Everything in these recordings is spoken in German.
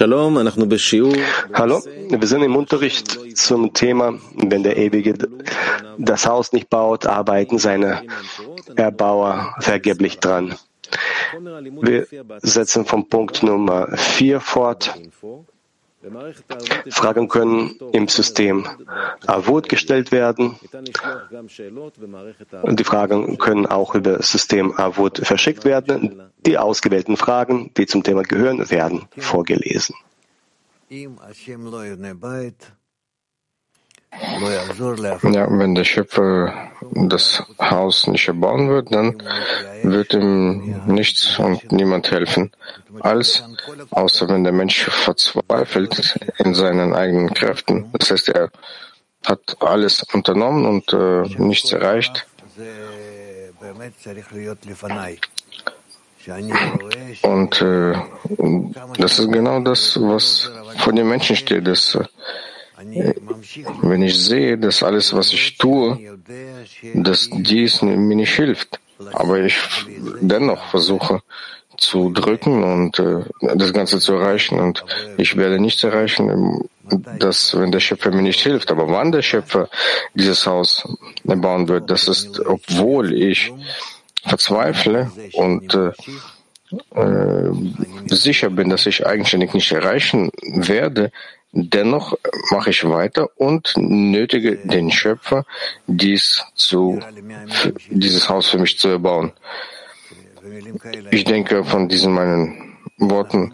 Hallo, wir sind im Unterricht zum Thema, wenn der Ewige das Haus nicht baut, arbeiten seine Erbauer vergeblich dran. Wir setzen vom Punkt Nummer 4 fort. Fragen können im System Avut gestellt werden. Die Fragen können auch über System Avut verschickt werden. Die ausgewählten Fragen, die zum Thema gehören, werden vorgelesen. Ja, wenn der Schöpfer das Haus nicht erbauen wird, dann wird ihm nichts und niemand helfen. Alles, außer wenn der Mensch verzweifelt in seinen eigenen Kräften. Das heißt, er hat alles unternommen und äh, nichts erreicht. Und äh, das ist genau das, was vor den Menschen steht. Dass, äh, wenn ich sehe, dass alles, was ich tue, dass dies mir nicht hilft, aber ich dennoch versuche zu drücken und äh, das Ganze zu erreichen und ich werde nichts erreichen, dass wenn der Schöpfer mir nicht hilft. Aber wann der Schöpfer dieses Haus bauen wird, das ist, obwohl ich verzweifle und äh, äh, sicher bin, dass ich eigentlich nicht erreichen werde, dennoch mache ich weiter und nötige den Schöpfer, dies zu, dieses Haus für mich zu erbauen. Ich denke, von diesen meinen Worten,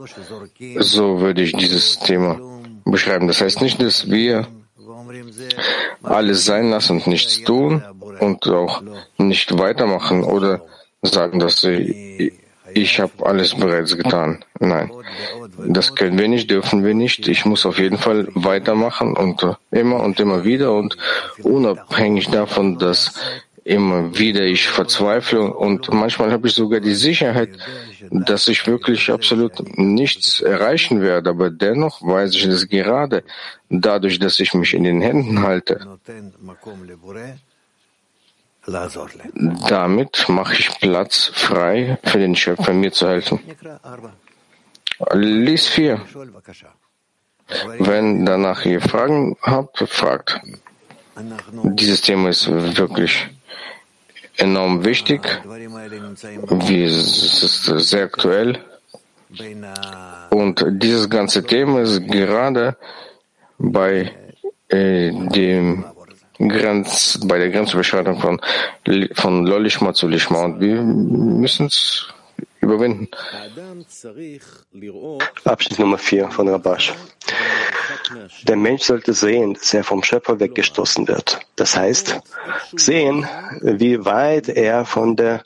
so würde ich dieses Thema beschreiben. Das heißt nicht, dass wir alles sein lassen und nichts tun und auch nicht weitermachen oder sagen, dass ich habe alles bereits getan. Nein, das können wir nicht, dürfen wir nicht. Ich muss auf jeden Fall weitermachen und immer und immer wieder und unabhängig davon, dass immer wieder ich verzweifle und manchmal habe ich sogar die Sicherheit, dass ich wirklich absolut nichts erreichen werde, aber dennoch weiß ich dass gerade dadurch, dass ich mich in den Händen halte. Damit mache ich Platz frei für den Schöpfer, mir zu helfen. Lies 4. Wenn danach ihr Fragen habt, fragt. Dieses Thema ist wirklich enorm wichtig. Es ist sehr aktuell. Und dieses ganze Thema ist gerade bei äh, dem Grenz, bei der Grenzüberschreitung von, von Lolishma zu Lishma. Und wir müssen es überwinden. Abschnitt Nummer 4 von Rabash. Der Mensch sollte sehen, dass er vom Schöpfer weggestoßen wird. Das heißt, sehen, wie weit er von der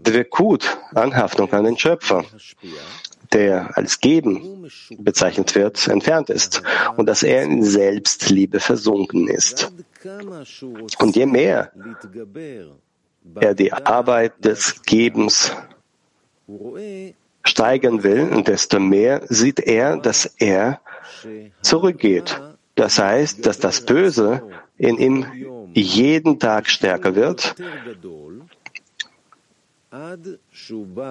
Dvekut, Anhaftung an den Schöpfer, der als Geben bezeichnet wird, entfernt ist und dass er in Selbstliebe versunken ist. Und je mehr er die Arbeit des Gebens steigern will, desto mehr sieht er, dass er zurückgeht. Das heißt, dass das Böse in ihm jeden Tag stärker wird.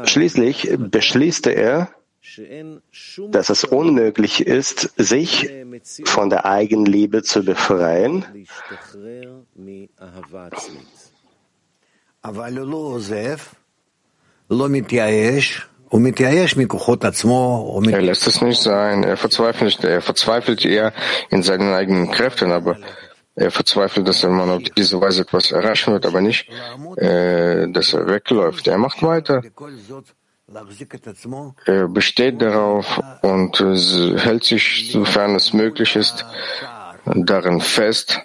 Schließlich beschließt er, dass es unmöglich ist, sich von der Eigenliebe zu befreien. Er lässt es nicht sein, er verzweifelt nicht, er verzweifelt eher in seinen eigenen Kräften, aber er verzweifelt, dass er man auf diese Weise etwas erreichen wird, aber nicht, äh, dass er wegläuft. Er macht weiter. Er besteht darauf und hält sich, sofern es möglich ist, darin fest,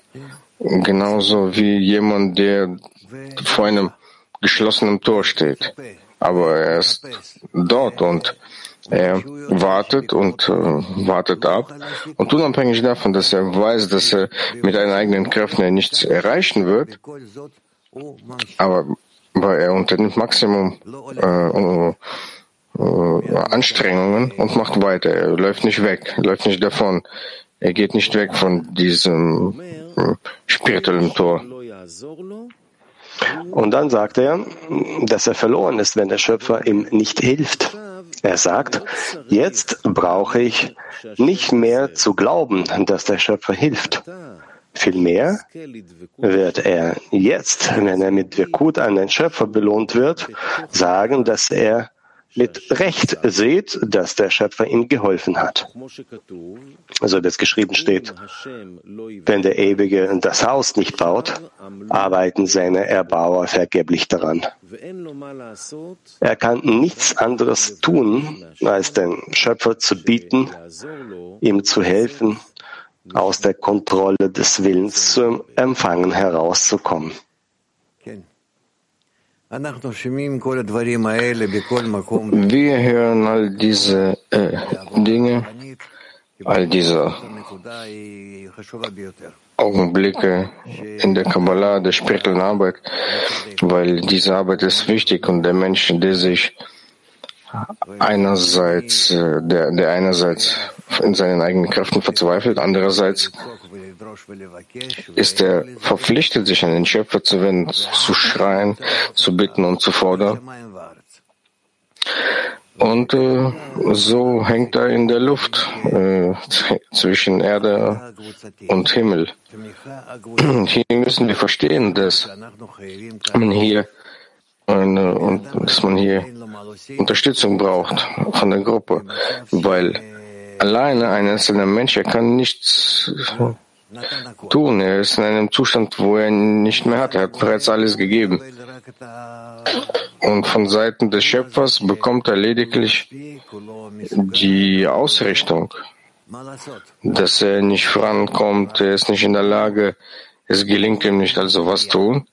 genauso wie jemand, der vor einem geschlossenen Tor steht. Aber er ist dort und er wartet und äh, wartet ab. Und unabhängig davon, dass er weiß, dass er mit seinen eigenen Kräften nichts erreichen wird, aber weil er unternimmt Maximum äh, äh, Anstrengungen und macht weiter. Er läuft nicht weg, läuft nicht davon. Er geht nicht weg von diesem äh, spirituellen Tor. Und dann sagt er, dass er verloren ist, wenn der Schöpfer ihm nicht hilft. Er sagt, jetzt brauche ich nicht mehr zu glauben, dass der Schöpfer hilft. Vielmehr wird er jetzt, wenn er mit Wirkut an den Schöpfer belohnt wird, sagen, dass er mit Recht seht, dass der Schöpfer ihm geholfen hat. Also das geschrieben steht, wenn der Ewige das Haus nicht baut, arbeiten seine Erbauer vergeblich daran. Er kann nichts anderes tun, als den Schöpfer zu bieten, ihm zu helfen, aus der Kontrolle des Willens zum Empfangen herauszukommen. Wir hören all diese äh, Dinge, all diese Augenblicke in der Kabbalah, der spirituellen Arbeit, weil diese Arbeit ist wichtig und der Mensch, der sich einerseits, äh, der, der einerseits in seinen eigenen Kräften verzweifelt, andererseits ist er verpflichtet, sich an den Schöpfer zu wenden, zu schreien, zu bitten und zu fordern. Und äh, so hängt er in der Luft äh, zwischen Erde und Himmel. Hier müssen wir verstehen, dass man hier eine, dass man hier Unterstützung braucht von der Gruppe, weil alleine ein einzelner Mensch, er kann nichts tun. Er ist in einem Zustand, wo er nicht mehr hat. Er hat bereits alles gegeben. Und von Seiten des Schöpfers bekommt er lediglich die Ausrichtung, dass er nicht vorankommt, er ist nicht in der Lage, es gelingt ihm nicht, also was tun.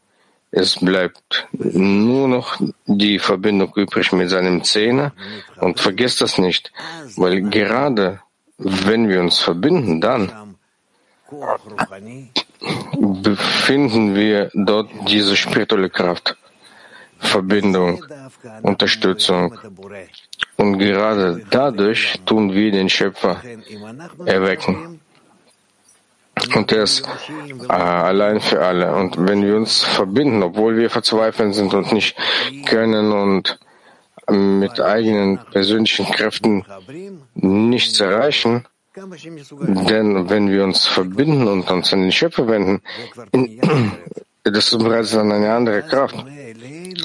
Es bleibt nur noch die Verbindung übrig mit seinem Zähne und vergesst das nicht, weil gerade wenn wir uns verbinden, dann befinden wir dort diese spirituelle Kraft, Verbindung, Unterstützung. Und gerade dadurch tun wir den Schöpfer erwecken. Und er ist äh, allein für alle. Und wenn wir uns verbinden, obwohl wir verzweifelt sind und nicht können und mit eigenen persönlichen Kräften nichts erreichen, denn wenn wir uns verbinden und uns an den Schöpfer wenden, das ist bereits dann eine andere Kraft.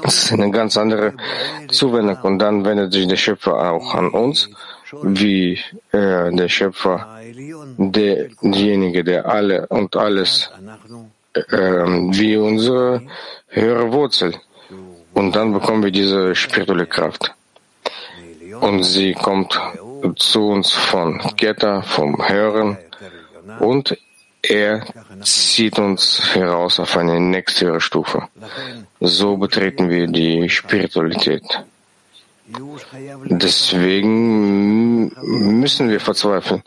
Das ist eine ganz andere Zuwendung. Und dann wendet sich der Schöpfer auch an uns, wie äh, der Schöpfer, der, derjenige, der alle und alles, äh, wie unsere höhere Wurzel. Und dann bekommen wir diese spirituelle Kraft. Und sie kommt zu uns von Keta, vom Hören und er zieht uns heraus auf eine nächste Stufe. So betreten wir die Spiritualität. Deswegen müssen wir verzweifeln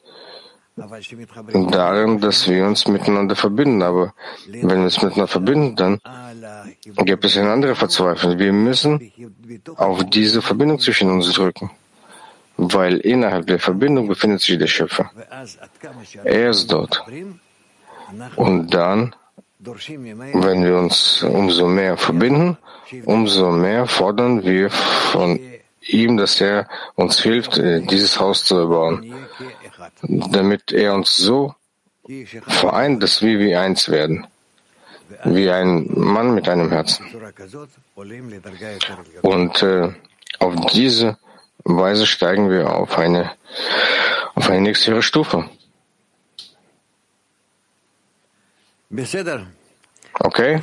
darin, dass wir uns miteinander verbinden. Aber wenn wir uns miteinander verbinden, dann gibt es eine andere Verzweiflung. Wir müssen auf diese Verbindung zwischen uns drücken weil innerhalb der Verbindung befindet sich der Schöpfer. Er ist dort. Und dann, wenn wir uns umso mehr verbinden, umso mehr fordern wir von ihm, dass er uns hilft, äh, dieses Haus zu erbauen, damit er uns so vereint, dass wir wie eins werden, wie ein Mann mit einem Herzen. Und äh, auf diese Weise steigen wir auf eine, auf eine nächste Stufe. Okay?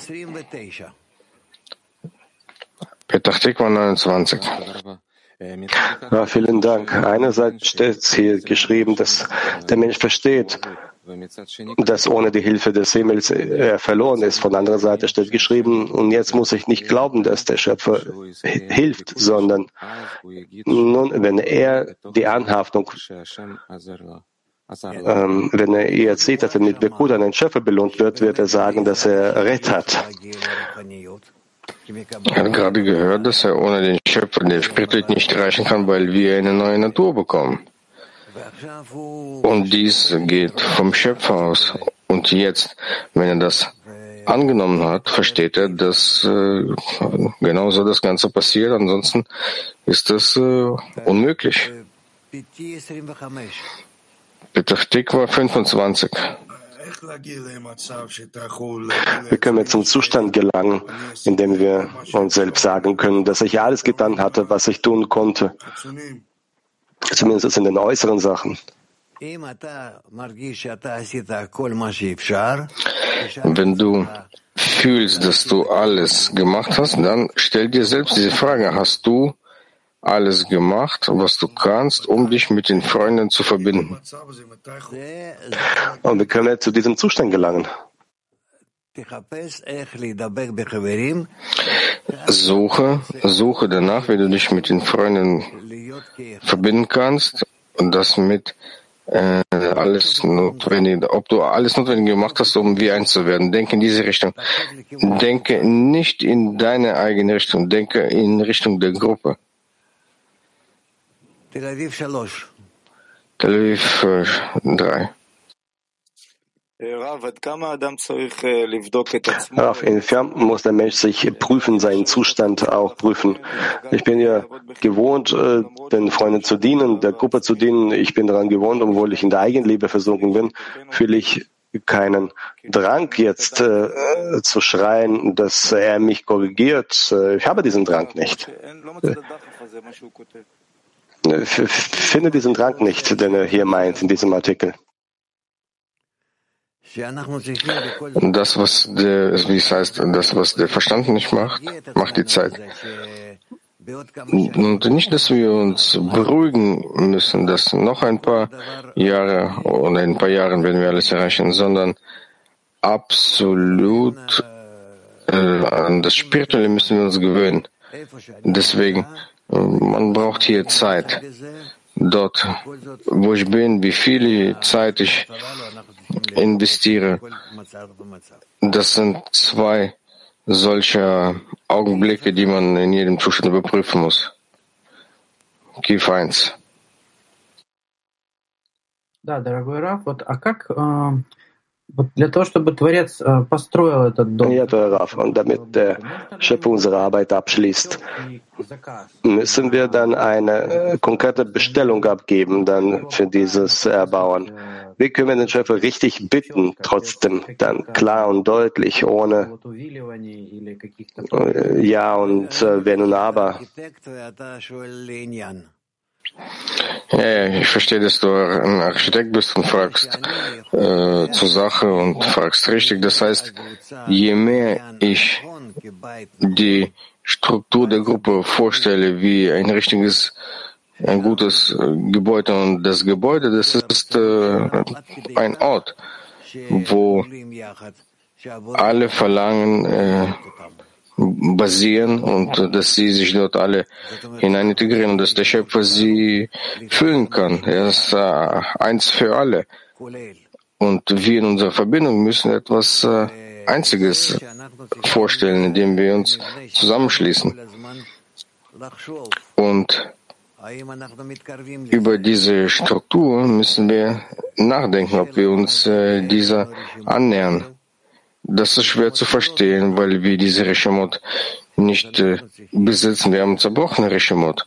Petach Tikva 29. Ja, vielen Dank. Einerseits steht hier geschrieben, dass der Mensch versteht, dass ohne die Hilfe des Himmels er verloren ist. Von anderer Seite steht geschrieben, und jetzt muss ich nicht glauben, dass der Schöpfer hilft, sondern nun, wenn er die Anhaftung ähm, wenn er ihr sieht, dass er mit Bekut an den Schöpfer belohnt wird, wird er sagen, dass er Rett hat. Er hat gerade gehört, dass er ohne den Schöpfer den Spirit nicht erreichen kann, weil wir eine neue Natur bekommen. Und dies geht vom Schöpfer aus. Und jetzt, wenn er das angenommen hat, versteht er, dass äh, genauso das Ganze passiert. Ansonsten ist das äh, unmöglich. Petach Tikva 25. Wie können wir zum Zustand gelangen, in dem wir uns selbst sagen können, dass ich alles getan hatte, was ich tun konnte? Zumindest in den äußeren Sachen. Wenn du fühlst, dass du alles gemacht hast, dann stell dir selbst diese Frage, hast du alles gemacht, was du kannst, um dich mit den Freunden zu verbinden? Und wie können wir zu diesem Zustand gelangen? Suche, suche danach, wie du dich mit den Freunden verbinden kannst und das mit äh, alles Notwendige, ob du alles Notwendige gemacht hast, um wie eins zu werden. Denke in diese Richtung. Denke nicht in deine eigene Richtung, denke in Richtung der Gruppe. Tel Aviv 3. Rav, inwiefern muss der Mensch sich prüfen, seinen Zustand auch prüfen? Ich bin ja gewohnt, äh, den Freunden zu dienen, der Gruppe zu dienen. Ich bin daran gewohnt, obwohl ich in der Eigenliebe versunken bin, fühle ich keinen Drang jetzt äh, zu schreien, dass er mich korrigiert. Äh, ich habe diesen Drang nicht. Finde diesen Drang nicht, den er hier meint in diesem Artikel. Das, was der, wie es heißt, das, was der Verstand nicht macht, macht die Zeit. Und nicht, dass wir uns beruhigen müssen, dass noch ein paar Jahre oder in ein paar Jahren werden wir alles erreichen, sondern absolut äh, an das Spirituelle müssen wir uns gewöhnen. Deswegen, man braucht hier Zeit. Dort, wo ich bin, wie viel Zeit ich investiere. Das sind zwei solcher Augenblicke, die man in jedem Zustand überprüfen muss. Kiew 1. Да, дорогой Раф, вот, а как вот для того, чтобы Творец построил этот дом? Ja, Раф, und damit der Schöpfer unsere Arbeit abschließt, müssen wir dann eine konkrete Bestellung abgeben dann für dieses Erbauen. Wie können wir den Schöpfer richtig bitten, trotzdem dann klar und deutlich, ohne Ja und äh, Wenn und Aber? Ja, ich verstehe, dass du ein Architekt bist und fragst äh, zur Sache und fragst richtig. Das heißt, je mehr ich die Struktur der Gruppe vorstelle, wie ein richtiges ein gutes Gebäude und das Gebäude, das ist äh, ein Ort, wo alle Verlangen äh, basieren und dass sie sich dort alle hinein integrieren und dass der Schöpfer sie füllen kann. Er ist äh, eins für alle. Und wir in unserer Verbindung müssen etwas äh, Einziges vorstellen, indem wir uns zusammenschließen. Und über diese Struktur müssen wir nachdenken, ob wir uns äh, dieser annähern. Das ist schwer zu verstehen, weil wir diese Reshemot nicht äh, besitzen. Wir haben zerbrochene Reshemot.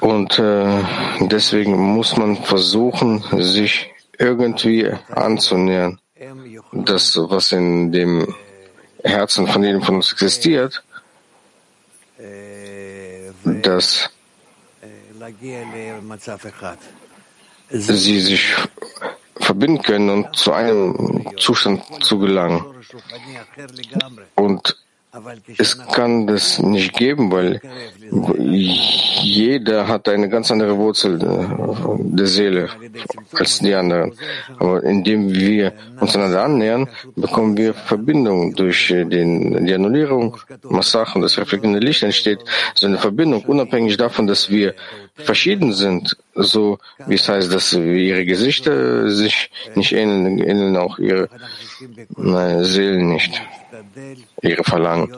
Und äh, deswegen muss man versuchen, sich irgendwie anzunähern. Das, was in dem Herzen von jedem von uns existiert, dass sie sich verbinden können und zu einem Zustand zu gelangen. Und es kann das nicht geben, weil jeder hat eine ganz andere Wurzel der Seele als die anderen. Aber indem wir uns einander annähern, bekommen wir Verbindung durch den, die Annullierung, Massach und das reflektierende Licht entsteht so eine Verbindung, unabhängig davon, dass wir verschieden sind, so wie es heißt, dass ihre Gesichter sich nicht ähneln, ähneln auch ihre Seelen nicht ihre Verlangen.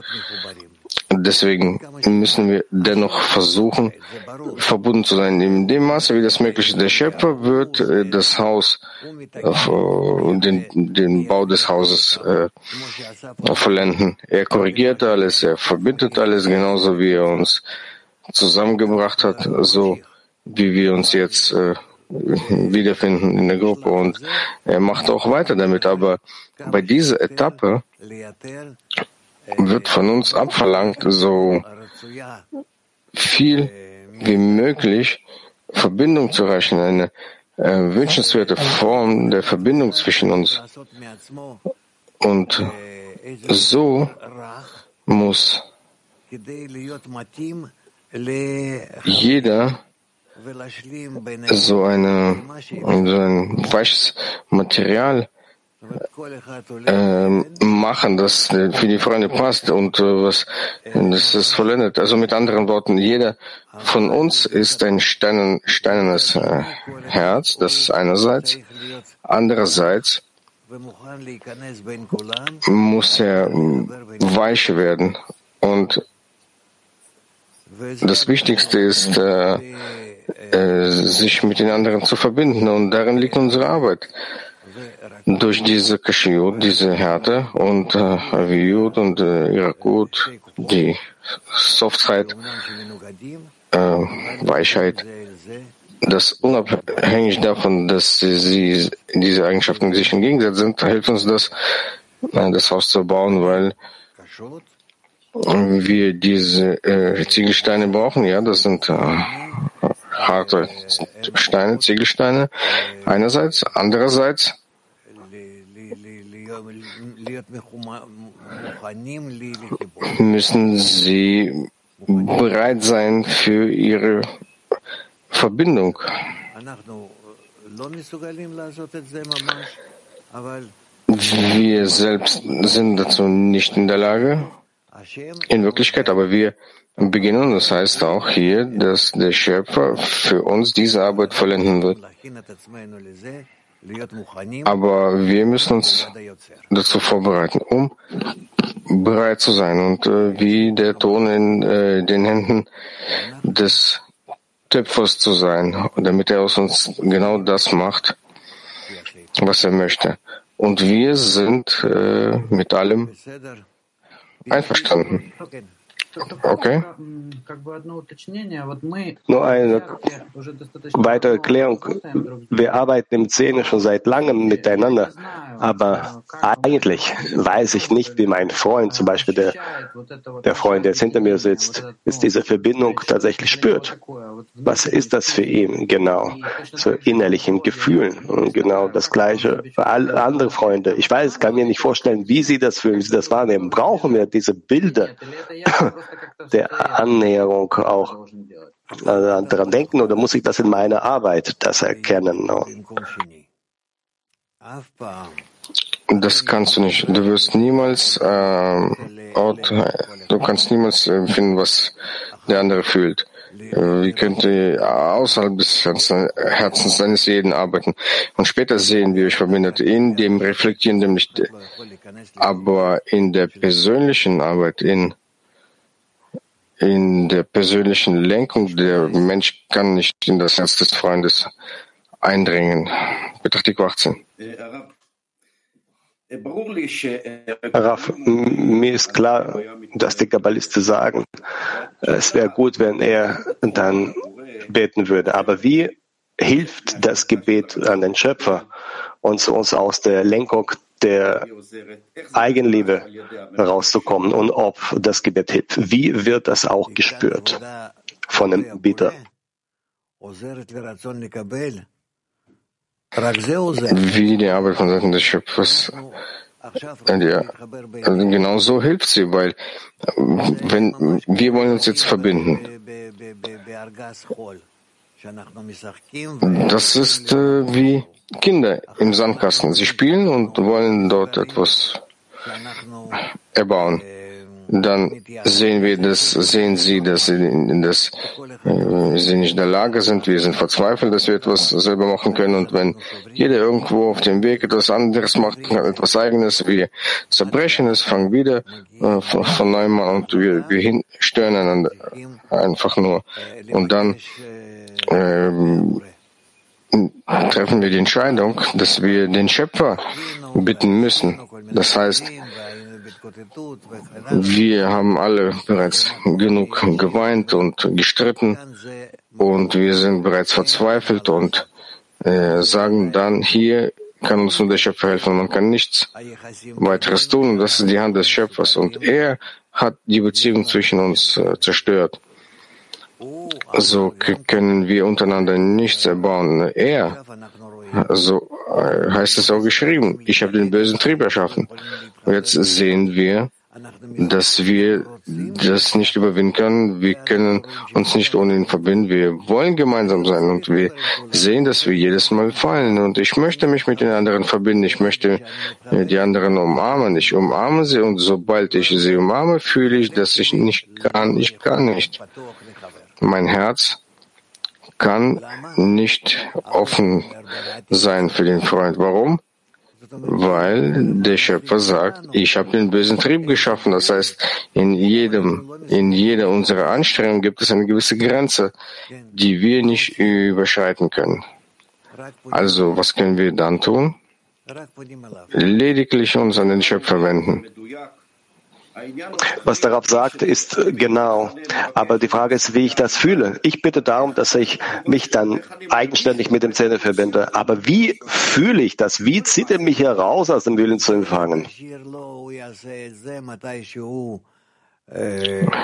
Deswegen müssen wir dennoch versuchen, verbunden zu sein. In dem Maße, wie das möglich ist. Der Schöpfer wird äh, das Haus, äh, den, den Bau des Hauses äh, vollenden. Er korrigiert alles, er verbindet alles, genauso wie er uns zusammengebracht hat, so wie wir uns jetzt äh, wiederfinden in der Gruppe. Und er macht auch weiter damit. Aber bei dieser Etappe wird von uns abverlangt, so viel wie möglich Verbindung zu erreichen, eine äh, wünschenswerte Form der Verbindung zwischen uns. Und so muss jeder so, eine, so ein weiches Material äh, machen, das für die Freunde passt und äh, was das ist vollendet. Also mit anderen Worten, jeder von uns ist ein steinen, steinernes äh, Herz, das ist einerseits. Andererseits muss er weich werden und das Wichtigste ist, äh, äh, sich mit den anderen zu verbinden und darin liegt unsere Arbeit durch diese Kashiut, diese Härte und äh, Aviyut und äh, Irakut, die Softheit, äh, Weichheit, das unabhängig davon, dass sie, diese Eigenschaften sich im sind, hilft uns das, äh, das Haus zu bauen, weil wir diese äh, Ziegelsteine brauchen. Ja, das sind äh, harte Steine, Ziegelsteine einerseits, andererseits müssen sie bereit sein für ihre Verbindung. Wir selbst sind dazu nicht in der Lage, in Wirklichkeit, aber wir beginnen. Das heißt auch hier, dass der Schöpfer für uns diese Arbeit vollenden wird. Aber wir müssen uns dazu vorbereiten, um bereit zu sein und äh, wie der Ton in äh, den Händen des Töpfers zu sein, damit er aus uns genau das macht, was er möchte. Und wir sind äh, mit allem einverstanden. Okay. Nur eine weitere Erklärung. Wir arbeiten im Szene schon seit langem miteinander, aber eigentlich weiß ich nicht, wie mein Freund, zum Beispiel der, der Freund, der jetzt hinter mir sitzt, ist diese Verbindung tatsächlich spürt. Was ist das für ihn genau? So innerlich im Gefühlen. Und genau das Gleiche für alle andere Freunde. Ich weiß, kann mir nicht vorstellen, wie sie das fühlen, wie sie das wahrnehmen. Brauchen wir diese Bilder der Annäherung auch äh, daran denken oder muss ich das in meiner Arbeit das erkennen? Das kannst du nicht. Du wirst niemals äh, Ort, du kannst niemals äh, finden, was der andere fühlt. Äh, wie könnte außerhalb des Herzens seines jeden arbeiten und später sehen, wie euch verbindet, in dem reflektierenden nicht, aber in der persönlichen Arbeit, in in der persönlichen Lenkung. Der Mensch kann nicht in das Herz des Freundes eindringen. Betrachte 18. Raf, mir ist klar, dass die Kabbalisten sagen, es wäre gut, wenn er dann beten würde. Aber wie hilft das Gebet an den Schöpfer, uns, uns aus der Lenkung der Eigenliebe rauszukommen und ob das Gebet hilft. Wie wird das auch gespürt von dem Bieter? Wie die Arbeit von Seiten des Schöpfers ja, also genau so hilft sie, weil wenn wir wollen uns jetzt verbinden. Das ist äh, wie Kinder im Sandkasten. Sie spielen und wollen dort etwas erbauen. dann sehen wir das, sehen sie, dass sie, dass, äh, sie nicht in der Lage sind. Wir sind verzweifelt, dass wir etwas selber machen können. Und wenn jeder irgendwo auf dem Weg etwas anderes macht, etwas Eigenes, wir zerbrechen es, fangen wieder äh, von, neuem an und wir, wir hin, stören einander einfach nur. Und dann ähm, treffen wir die Entscheidung, dass wir den Schöpfer bitten müssen. Das heißt, wir haben alle bereits genug geweint und gestritten und wir sind bereits verzweifelt und äh, sagen dann, hier kann uns nur der Schöpfer helfen. Man kann nichts weiteres tun. Und das ist die Hand des Schöpfers. Und er hat die Beziehung zwischen uns äh, zerstört. So können wir untereinander nichts erbauen. Er, so äh, heißt es auch geschrieben, ich habe den bösen Trieb erschaffen. Jetzt sehen wir, dass wir das nicht überwinden können. Wir können uns nicht ohne ihn verbinden. Wir wollen gemeinsam sein und wir sehen, dass wir jedes Mal fallen. Und ich möchte mich mit den anderen verbinden. Ich möchte die anderen umarmen. Ich umarme sie und sobald ich sie umarme, fühle ich, dass ich nicht kann. Ich kann nicht. Mein Herz kann nicht offen sein für den Freund. Warum? Weil der Schöpfer sagt, ich habe den bösen Trieb geschaffen. Das heißt, in jedem, in jeder unserer Anstrengungen gibt es eine gewisse Grenze, die wir nicht überschreiten können. Also, was können wir dann tun? Lediglich uns an den Schöpfer wenden. Was darauf sagt, ist genau. Aber die Frage ist, wie ich das fühle. Ich bitte darum, dass ich mich dann eigenständig mit dem Zähne verbinde. Aber wie fühle ich das? Wie zieht er mich heraus aus dem Willen zu empfangen?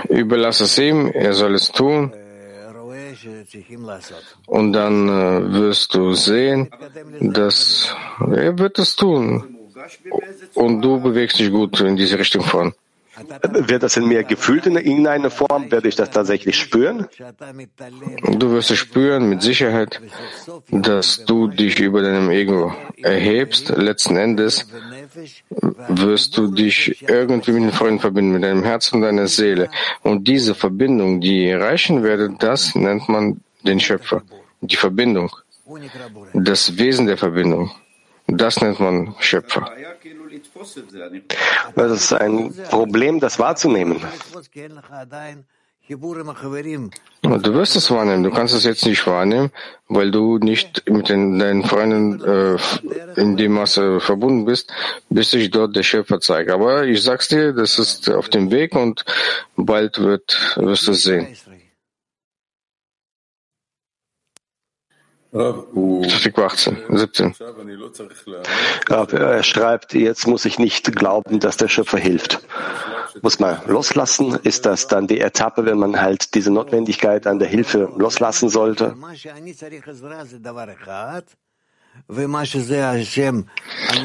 Überlass es ihm, er soll es tun. Und dann äh, wirst du sehen, dass er wird es tun. Und du bewegst dich gut in diese Richtung voran. Wird das in mir gefühlt in irgendeiner Form? Werde ich das tatsächlich spüren? Du wirst es spüren mit Sicherheit, dass du dich über deinem Ego erhebst. Letzten Endes wirst du dich irgendwie mit den Freunden verbinden, mit deinem Herz und deiner Seele. Und diese Verbindung, die erreichen werdet, das nennt man den Schöpfer. Die Verbindung. Das Wesen der Verbindung. Das nennt man Schöpfer. Das ist ein Problem, das wahrzunehmen. Du wirst es wahrnehmen. Du kannst es jetzt nicht wahrnehmen, weil du nicht mit den, deinen Freunden äh, in dem Maße verbunden bist, bis sich dort der Schöpfer zeigt. Aber ich sag's dir, das ist auf dem Weg und bald wird, wirst du es sehen. Artikel 18, 17. Er schreibt, jetzt muss ich nicht glauben, dass der Schöpfer hilft. Muss man loslassen? Ist das dann die Etappe, wenn man halt diese Notwendigkeit an der Hilfe loslassen sollte?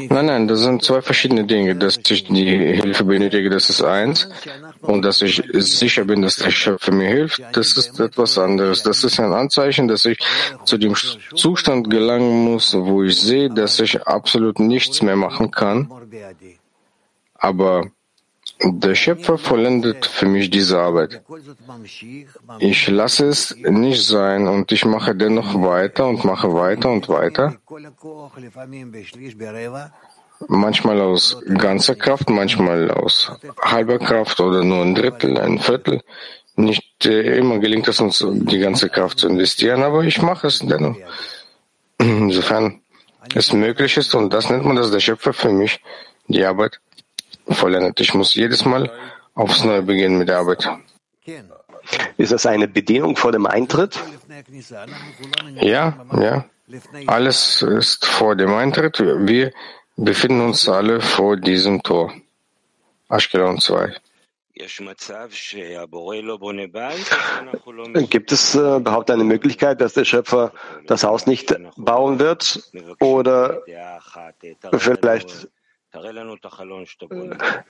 Nein, nein, das sind zwei verschiedene Dinge. Dass ich die Hilfe benötige, das ist eins. Und dass ich sicher bin, dass der Schöpfer mir hilft, das ist etwas anderes. Das ist ein Anzeichen, dass ich zu dem Zustand gelangen muss, wo ich sehe, dass ich absolut nichts mehr machen kann. Aber der Schöpfer vollendet für mich diese Arbeit. Ich lasse es nicht sein und ich mache dennoch weiter und mache weiter und weiter. Manchmal aus ganzer Kraft, manchmal aus halber Kraft oder nur ein Drittel, ein Viertel. Nicht äh, immer gelingt es uns, die ganze Kraft zu investieren, aber ich mache es dennoch. Insofern es möglich ist, und das nennt man das der Schöpfer für mich, die Arbeit vollendet. Ich muss jedes Mal aufs Neue beginnen mit der Arbeit. Ist das eine Bedienung vor dem Eintritt? Ja, ja. Alles ist vor dem Eintritt. Wir befinden uns alle vor diesem Tor. Ashkelon 2. Gibt es äh, überhaupt eine Möglichkeit, dass der Schöpfer das Haus nicht bauen wird? Oder vielleicht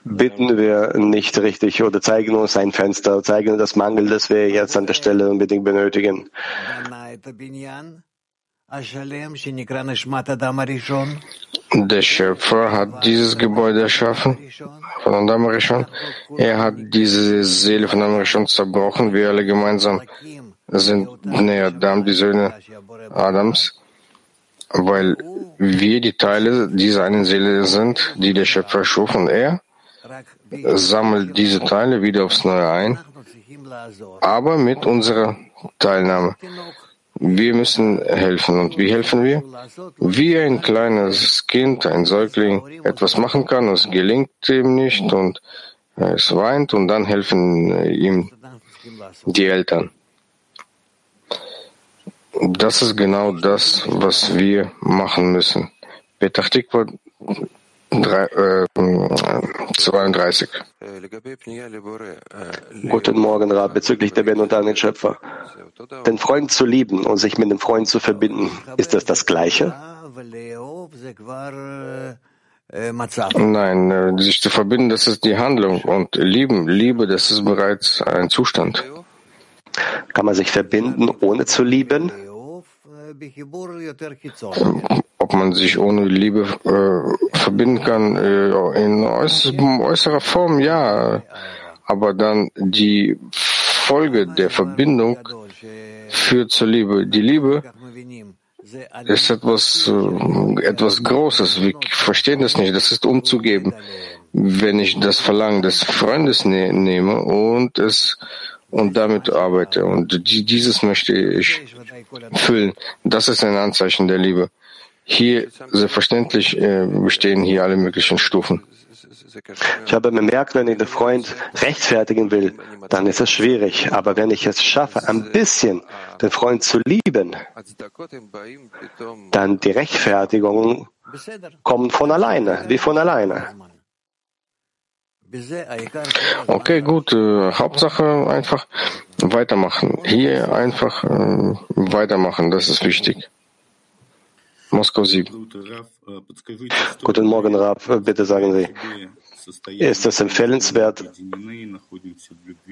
bitten wir nicht richtig oder zeigen uns ein Fenster, zeigen das Mangel, das wir jetzt an der Stelle unbedingt benötigen. Der Schöpfer hat dieses Gebäude erschaffen. Von Adam Rishon. Er hat diese Seele von Adam Rishon zerbrochen. Wir alle gemeinsam sind Bnei Adam, die Söhne Adams, weil wir die Teile dieser einen Seele sind, die der Schöpfer schuf und er sammelt diese Teile wieder aufs Neue ein, aber mit unserer Teilnahme. Wir müssen helfen. Und wie helfen wir? Wie ein kleines Kind, ein Säugling etwas machen kann, es gelingt ihm nicht und es weint und dann helfen ihm die Eltern. Das ist genau das, was wir machen müssen. Petach Tikva 32. Guten Morgen, Rab, bezüglich der Ben und den Schöpfer. Den Freund zu lieben und sich mit dem Freund zu verbinden, ist das das Gleiche? Nein, äh, sich zu verbinden, das ist die Handlung. Und lieben, Liebe, das ist bereits ein Zustand. Kann man sich verbinden, ohne zu lieben? ob man sich ohne Liebe äh, verbinden kann, äh, in äußerer Form, ja. Aber dann die Folge der Verbindung führt zur Liebe. Die Liebe ist etwas, äh, etwas Großes. Wir verstehen das nicht. Das ist umzugeben. Wenn ich das Verlangen des Freundes ne nehme und es und damit arbeite. Und die, dieses möchte ich füllen. Das ist ein Anzeichen der Liebe. Hier, selbstverständlich, äh, bestehen hier alle möglichen Stufen. Ich habe bemerkt, wenn ich den Freund rechtfertigen will, dann ist es schwierig. Aber wenn ich es schaffe, ein bisschen den Freund zu lieben, dann die Rechtfertigungen kommen von alleine, wie von alleine. Okay, gut. Äh, Hauptsache einfach weitermachen. Hier einfach äh, weitermachen, das ist wichtig. Moskau 7. Guten Morgen, Raf. Bitte sagen Sie, ist es empfehlenswert,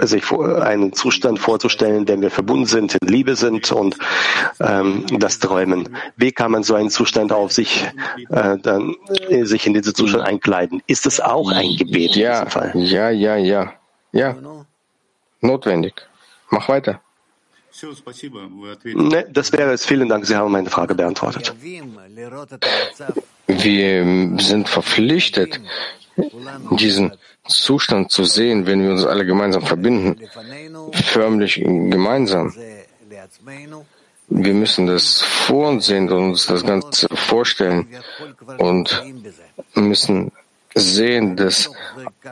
sich einen Zustand vorzustellen, in dem wir verbunden sind, in Liebe sind und ähm, das Träumen. Wie kann man so einen Zustand auf sich, äh, dann, äh, sich in diesen Zustand einkleiden? Ist es auch ein Gebet ja, in diesem Fall? Ja, ja, ja, ja. Notwendig. Mach weiter. Ne, das wäre es. Vielen Dank. Sie haben meine Frage beantwortet. Wir sind verpflichtet, diesen Zustand zu sehen, wenn wir uns alle gemeinsam verbinden, förmlich gemeinsam. Wir müssen das vor uns sehen und uns das Ganze vorstellen und müssen sehen, dass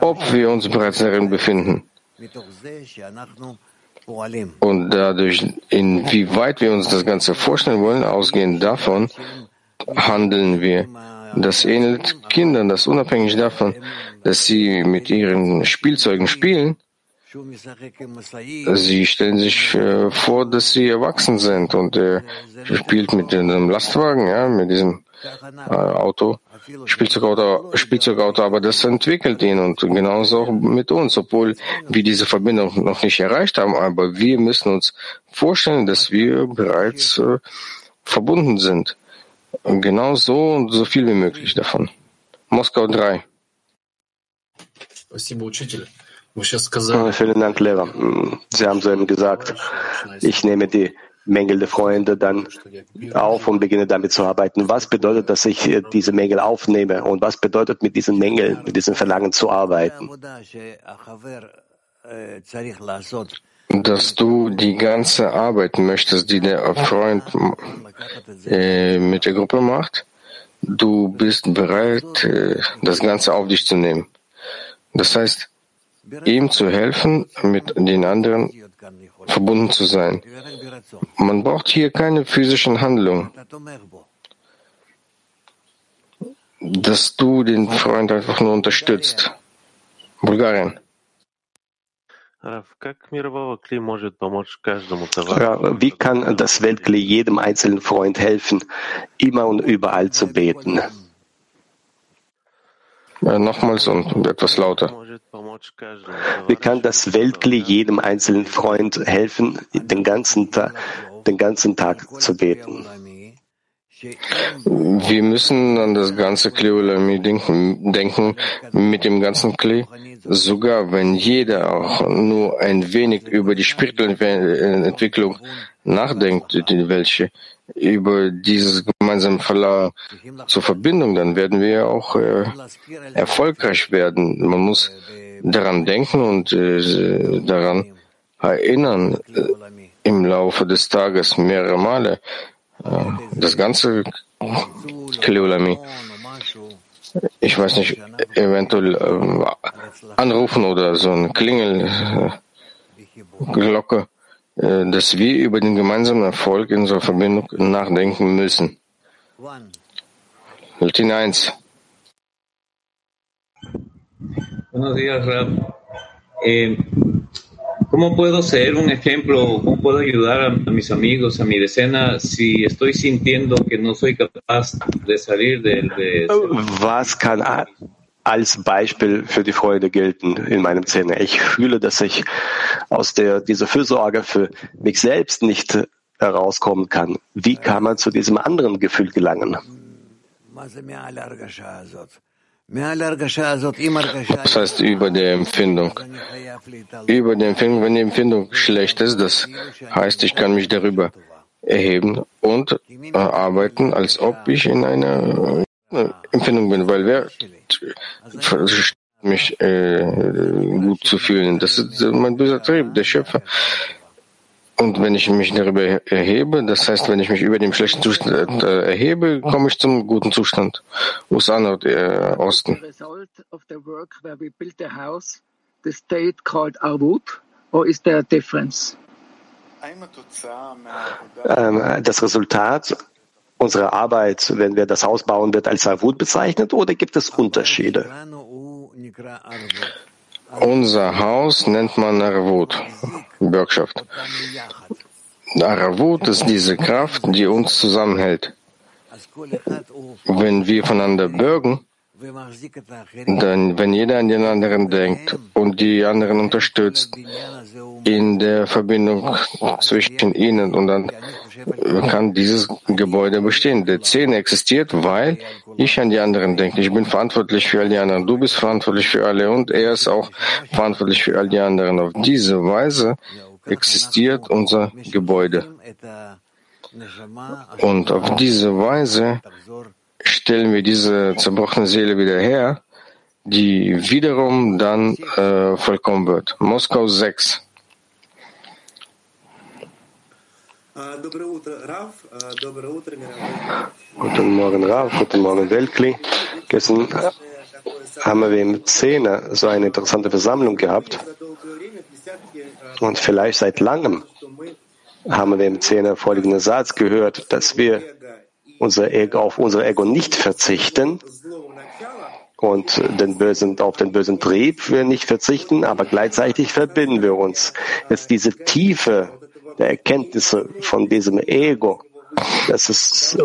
ob wir uns bereits darin befinden und dadurch, inwieweit wir uns das Ganze vorstellen wollen, ausgehend davon, handeln wir. Das ähnelt Kindern, das unabhängig davon, dass sie mit ihren Spielzeugen spielen, Sie stellen sich äh, vor, dass sie erwachsen sind und er spielt mit einem Lastwagen, ja, mit diesem äh, Auto, Spielzeugauto, Spielzeugauto, aber das entwickelt ihn und genauso auch mit uns, obwohl wir diese Verbindung noch nicht erreicht haben, aber wir müssen uns vorstellen, dass wir bereits äh, verbunden sind. Genau so und so viel wie möglich davon. Moskau 3. Vielen Dank, Lehrer. Sie haben so eben gesagt, ich nehme die Mängel der Freunde dann auf und beginne damit zu arbeiten. Was bedeutet, dass ich äh, diese Mängel aufnehme und was bedeutet mit diesen Mängeln, mit diesen Verlangen zu arbeiten? Dass du die ganze Arbeit möchtest, die der Freund äh, mit der Gruppe macht, du bist bereit, äh, das Ganze auf dich zu nehmen. Das heißt, ihm zu helfen, mit den anderen verbunden zu sein. Man braucht hier keine physischen Handlungen. Dass du den Freund einfach nur unterstützt. Bulgarien. Wie kann das Weltkli jedem einzelnen Freund helfen, immer und überall zu beten? Ja, nochmals und etwas lauter. Wie kann das Weltkli jedem einzelnen Freund helfen, den ganzen, Ta den ganzen Tag zu beten? Wir müssen an das ganze Kleolami denken, denken, mit dem ganzen Klee, sogar wenn jeder auch nur ein wenig über die spirituelle Entwicklung nachdenkt, welche über dieses gemeinsame Verlangen zur Verbindung, dann werden wir auch äh, erfolgreich werden. Man muss daran denken und äh, daran erinnern äh, im Laufe des Tages mehrere Male. Äh, das ganze Kleolami. Ich weiß nicht, eventuell äh, anrufen oder so eine Klingelglocke, äh, dass wir über den gemeinsamen Erfolg in unserer Verbindung nachdenken müssen. Latin 1. Buenos días, Rab. Eh, ¿Cómo puedo ser un ejemplo? ¿Cómo puedo ayudar a, a, mis amigos, a mi decena, si estoy sintiendo que no soy capaz de salir del... De, Was kann als Beispiel für die Freude gelten in meinem Zehner? Ich fühle, dass ich aus der, dieser Fürsorge für mich selbst nicht herauskommen kann. Wie kann man zu diesem anderen Gefühl gelangen? Das heißt über die Empfindung. Über die Empfindung, wenn die Empfindung schlecht ist, das heißt, ich kann mich darüber erheben und äh, arbeiten, als ob ich in einer äh, Empfindung bin, weil wer mich äh, gut zu fühlen, das ist mein böser Trieb, der Schöpfer. Und wenn ich mich darüber erhebe, das heißt, wenn ich mich über den schlechten Zustand äh, erhebe, komme ich zum guten Zustand. USA und äh, Osten. Ähm, das Resultat unserer Arbeit, wenn wir das Haus bauen, wird als Arvut bezeichnet oder gibt es Unterschiede? Unser Haus nennt man Arvut, Bürgschaft. Arvut ist diese Kraft, die uns zusammenhält. Wenn wir voneinander bürgen, dann, wenn jeder an den anderen denkt und die anderen unterstützt in der Verbindung zwischen ihnen und dann kann dieses Gebäude bestehen. Der Zehn existiert, weil ich an die anderen denke. Ich bin verantwortlich für all die anderen. Du bist verantwortlich für alle und er ist auch verantwortlich für all die anderen. Auf diese Weise existiert unser Gebäude. Und auf diese Weise stellen wir diese zerbrochene Seele wieder her, die wiederum dann äh, vollkommen wird. Moskau 6. Guten Morgen, Rav. Guten Morgen, Weltkli. Gestern haben wir im Zehner so eine interessante Versammlung gehabt. Und vielleicht seit langem haben wir im Zehner folgenden Satz gehört, dass wir unser Ego, auf unser Ego nicht verzichten und den bösen, auf den bösen Trieb wir nicht verzichten, aber gleichzeitig verbinden wir uns. Jetzt diese Tiefe der Erkenntnisse von diesem Ego, dass es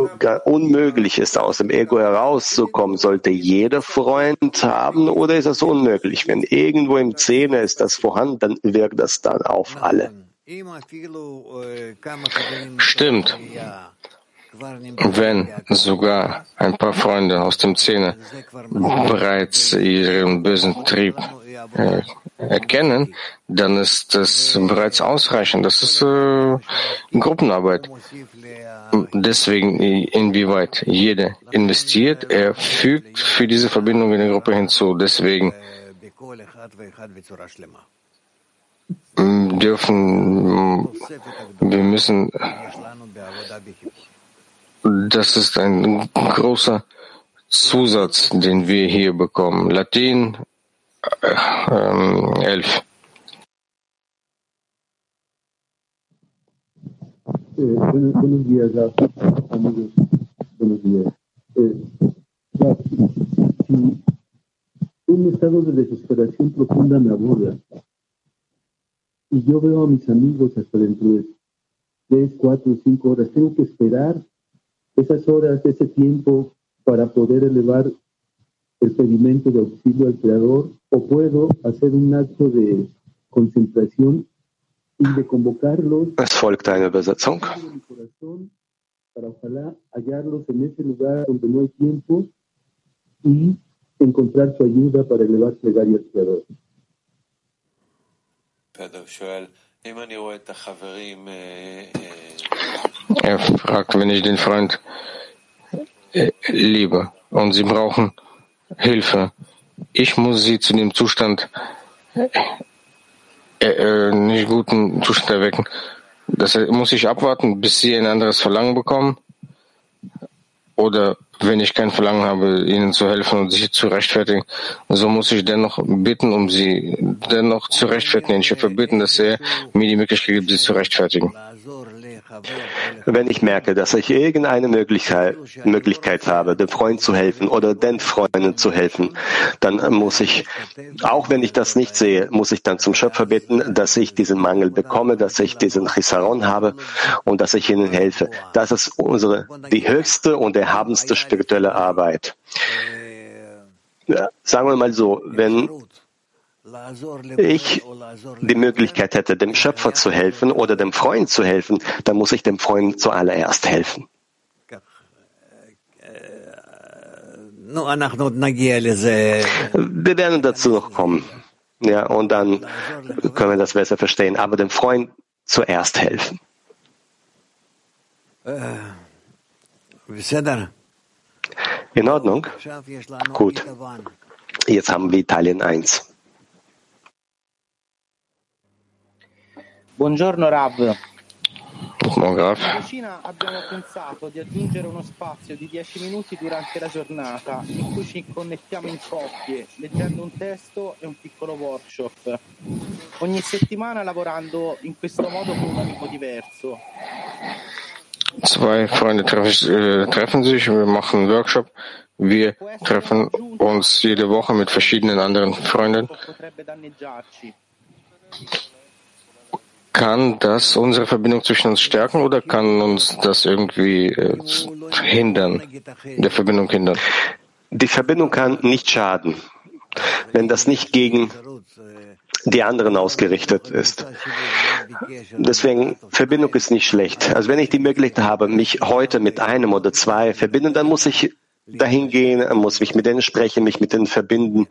unmöglich ist, aus dem Ego herauszukommen, sollte jeder Freund haben oder ist das unmöglich? Wenn irgendwo im Zehner ist das vorhanden, dann wirkt das dann auf alle. Stimmt. Wenn sogar ein paar Freunde aus dem Zehner bereits ihren bösen Trieb erkennen, dann ist das bereits ausreichend. Das ist äh, Gruppenarbeit. Deswegen, inwieweit jeder investiert, er fügt für diese Verbindung in der Gruppe hinzu. Deswegen dürfen wir müssen das ist ein großer Zusatz, den wir hier bekommen. Latin ähm, 11. Eh, buenos días, amigos. Buenos días. Eh, si un estado de desesperación profunda me aborda y yo veo a mis amigos hasta dentro de tres, cuatro, cinco horas, tengo que esperar esas horas, ese tiempo para poder elevar el pedimento de auxilio al Creador o puedo hacer un acto de concentración y de convocarlos. Es folgt eine Übersetzung. hallarlos en ese lugar donde no hay tiempo y encontrar su ayuda para elevar plegarias piadosas. Er fragt, wenn ich den Freund äh, liebe und sie brauchen Hilfe, ich muss sie zu dem Zustand, äh, äh, nicht guten Zustand erwecken. Das muss ich abwarten, bis sie ein anderes Verlangen bekommen? Oder wenn ich kein Verlangen habe, ihnen zu helfen und sich zu rechtfertigen, so muss ich dennoch bitten, um sie dennoch zu rechtfertigen. Ich habe bitten, dass er mir die Möglichkeit gibt, sie zu rechtfertigen. Wenn ich merke, dass ich irgendeine Möglichkeit, Möglichkeit habe, dem Freund zu helfen oder den Freunden zu helfen, dann muss ich, auch wenn ich das nicht sehe, muss ich dann zum Schöpfer bitten, dass ich diesen Mangel bekomme, dass ich diesen Chisaron habe und dass ich ihnen helfe. Das ist unsere, die höchste und erhabenste spirituelle Arbeit. Ja, sagen wir mal so, wenn ich die Möglichkeit hätte, dem Schöpfer zu helfen oder dem Freund zu helfen, dann muss ich dem Freund zuallererst helfen. Wir werden dazu noch kommen. Ja, und dann können wir das besser verstehen. Aber dem Freund zuerst helfen. In Ordnung? Gut. Jetzt haben wir Italien 1. Buongiorno Rav. Rav. In cucina abbiamo pensato di aggiungere uno spazio di 10 minuti durante la giornata in cui ci connettiamo in coppie, leggendo un testo e un piccolo workshop. Ogni settimana lavorando in questo modo con un amico diverso. Zwei Freunde treffen, äh, treffen sich, wir machen einen Workshop. Wir treffen uns jede Woche mit verschiedenen anderen Freunden. Kann das unsere Verbindung zwischen uns stärken oder kann uns das irgendwie äh, hindern, der Verbindung hindern? Die Verbindung kann nicht schaden, wenn das nicht gegen die anderen ausgerichtet ist. Deswegen, Verbindung ist nicht schlecht. Also wenn ich die Möglichkeit habe, mich heute mit einem oder zwei verbinden, dann muss ich dahin gehen, muss mich mit denen sprechen, mich mit denen verbinden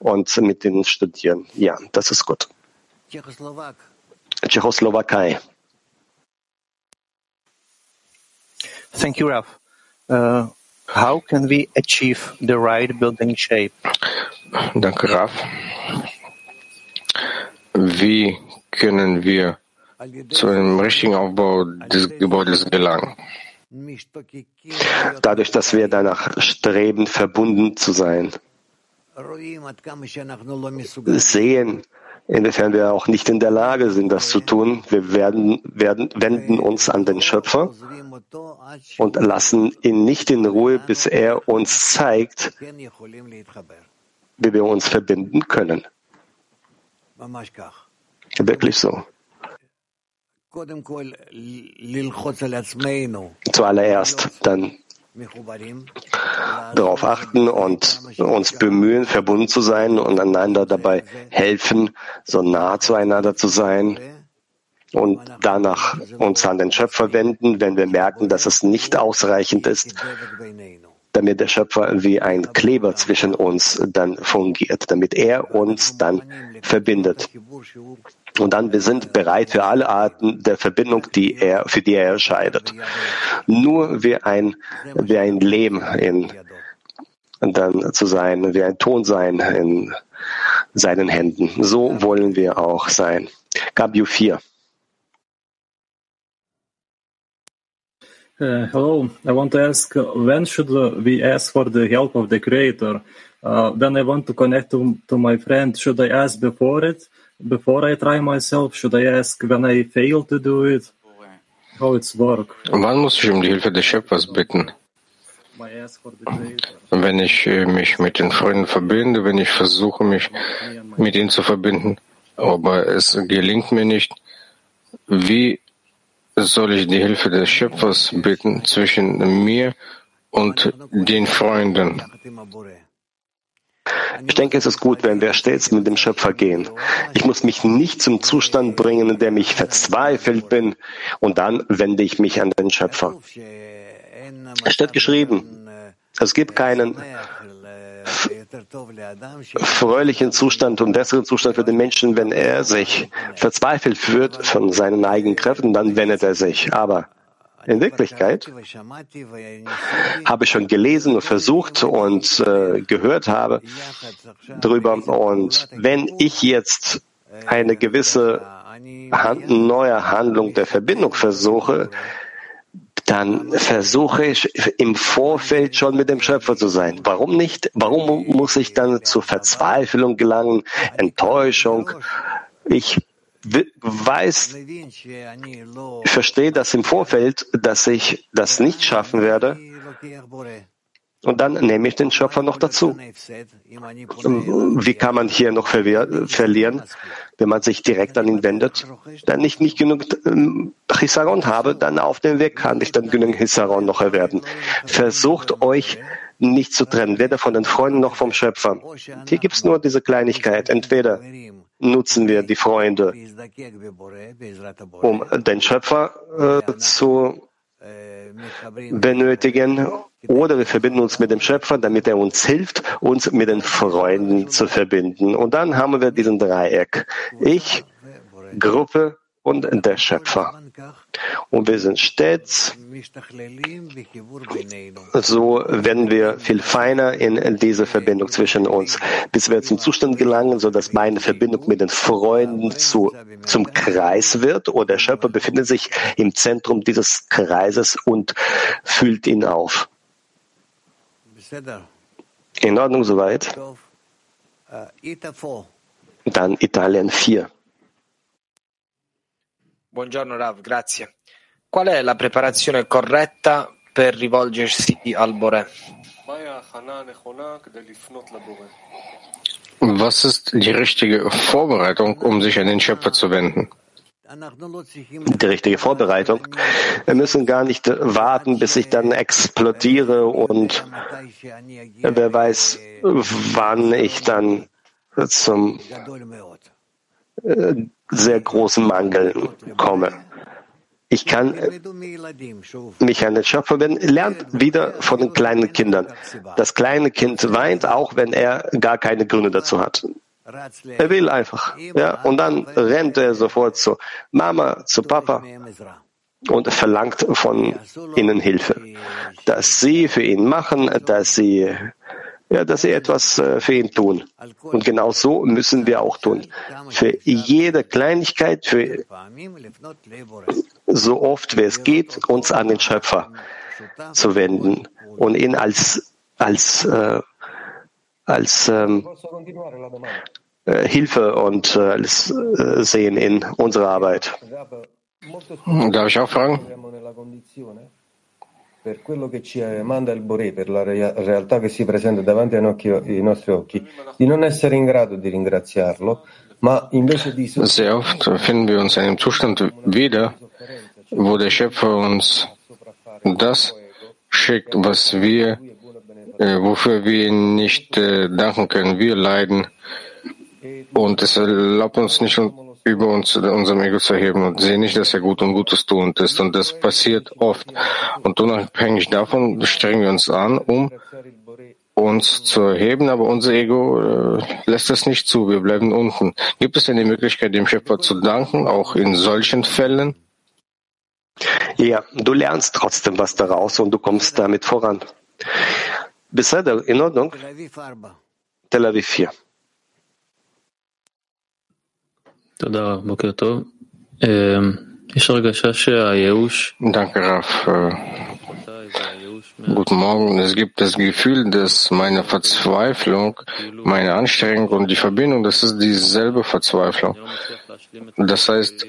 und mit denen studieren. Ja, das ist gut. Tschechoslowakei. Thank you, Raf. Uh, how can we achieve the right building shape? Danke, Raf. Wie können wir zu einem richtigen Aufbau des Gebäudes gelangen? Dadurch, dass wir danach streben, verbunden zu sein. Sehen, inwiefern wir auch nicht in der Lage sind, das zu tun. Wir werden, werden, wenden uns an den Schöpfer und lassen ihn nicht in Ruhe, bis er uns zeigt, wie wir uns verbinden können. Wirklich so. Zuallererst dann darauf achten und uns bemühen, verbunden zu sein und einander dabei helfen, so nah zueinander zu sein und danach uns an den Schöpfer wenden, wenn wir merken, dass es nicht ausreichend ist, damit der Schöpfer wie ein Kleber zwischen uns dann fungiert, damit er uns dann verbindet. Und dann, wir sind bereit für alle Arten der Verbindung, die er, für die er entscheidet. Nur wie ein, wie ein Lehm in, dann zu sein, wie ein Ton sein in seinen Händen. So wollen wir auch sein. Gabiu 4. Uh, hello, I want to ask when should we ask for the help of the Creator? Uh, when I want to connect to, to my friend, should I ask before it? Before I try myself? Should I ask when I fail to do it? How it's work? Wann muss ich um die Hilfe des Schöpfers bitten? Wenn ich äh, mich mit den Freunden verbinde, wenn ich versuche, mich mit ihnen zu verbinden, aber es gelingt mir nicht, wie soll ich die Hilfe des Schöpfers bitten zwischen mir und den Freunden? Ich denke, es ist gut, wenn wir stets mit dem Schöpfer gehen. Ich muss mich nicht zum Zustand bringen, in dem ich verzweifelt bin, und dann wende ich mich an den Schöpfer. Es steht geschrieben, es gibt keinen fröhlichen Zustand und besseren Zustand für den Menschen, wenn er sich verzweifelt fühlt von seinen eigenen Kräften, dann wendet er sich. Aber in Wirklichkeit habe ich schon gelesen und versucht und äh, gehört habe darüber. Und wenn ich jetzt eine gewisse hand, neue Handlung der Verbindung versuche, dann versuche ich im Vorfeld schon mit dem Schöpfer zu sein. Warum nicht? Warum muss ich dann zur Verzweiflung gelangen, Enttäuschung? Ich weiß, ich verstehe das im Vorfeld, dass ich das nicht schaffen werde. Und dann nehme ich den Schöpfer noch dazu. Wie kann man hier noch verlieren, wenn man sich direkt an ihn wendet? Dann nicht, nicht genug ähm, Chisaron habe, dann auf dem Weg kann ich dann genügend Chisaron noch erwerben. Versucht euch nicht zu trennen, weder von den Freunden noch vom Schöpfer. Hier gibt es nur diese Kleinigkeit. Entweder nutzen wir die Freunde, um den Schöpfer äh, zu benötigen oder wir verbinden uns mit dem Schöpfer, damit er uns hilft, uns mit den Freunden zu verbinden. Und dann haben wir diesen Dreieck. Ich, Gruppe und der Schöpfer. Und wir sind stets, so werden wir viel feiner in diese Verbindung zwischen uns, bis wir zum Zustand gelangen, so dass meine Verbindung mit den Freunden zu, zum Kreis wird oder der Schöpfer befindet sich im Zentrum dieses Kreises und füllt ihn auf. In Ordnung soweit? Dann Italien 4. Buongiorno Rav, grazie. Qual è la preparazione corretta per rivolgersi al Bore? Was ist die richtige Vorbereitung, um sich an den Schöpfer zu wenden? Die richtige Vorbereitung. Wir müssen gar nicht warten, bis ich dann explodiere und wer weiß, wann ich dann zum sehr großen Mangel komme. Ich kann mich an den Schöpfer wenden. Lernt wieder von den kleinen Kindern. Das kleine Kind weint, auch wenn er gar keine Gründe dazu hat. Er will einfach. Ja, und dann rennt er sofort zu Mama, zu Papa und verlangt von ihnen Hilfe. Dass sie für ihn machen, dass sie ja, dass sie etwas äh, für ihn tun. Und genau so müssen wir auch tun. Für jede Kleinigkeit, für so oft wie es geht, uns an den Schöpfer zu wenden und ihn als, als, äh, als ähm, äh, Hilfe und äh, als, äh, sehen in unserer Arbeit. Darf ich auch fragen? Per quello che ci manda il Boré, per la realtà che si presenta davanti ai nostri occhi, di non essere in grado di ringraziarlo, ma invece di... Sehr oft finden wir uns in einem Zustand wieder, wo der Schöpfer uns das schickt, was wir, äh, wofür wir nicht äh, danken können. Wir leiden und es erlaubt uns nicht, über uns, unserem Ego zu erheben und sehen nicht, dass er gut und Gutes tuend ist. Und das passiert oft. Und unabhängig davon strengen wir uns an, um uns zu erheben, aber unser Ego äh, lässt es nicht zu. Wir bleiben unten. Gibt es denn die Möglichkeit, dem Schöpfer zu danken, auch in solchen Fällen? Ja, du lernst trotzdem was daraus und du kommst damit voran. Bisher in Ordnung? Tel Aviv 4. Danke, Raf. Guten Morgen. Es gibt das Gefühl, dass meine Verzweiflung, meine Anstrengung und die Verbindung, das ist dieselbe Verzweiflung. Das heißt,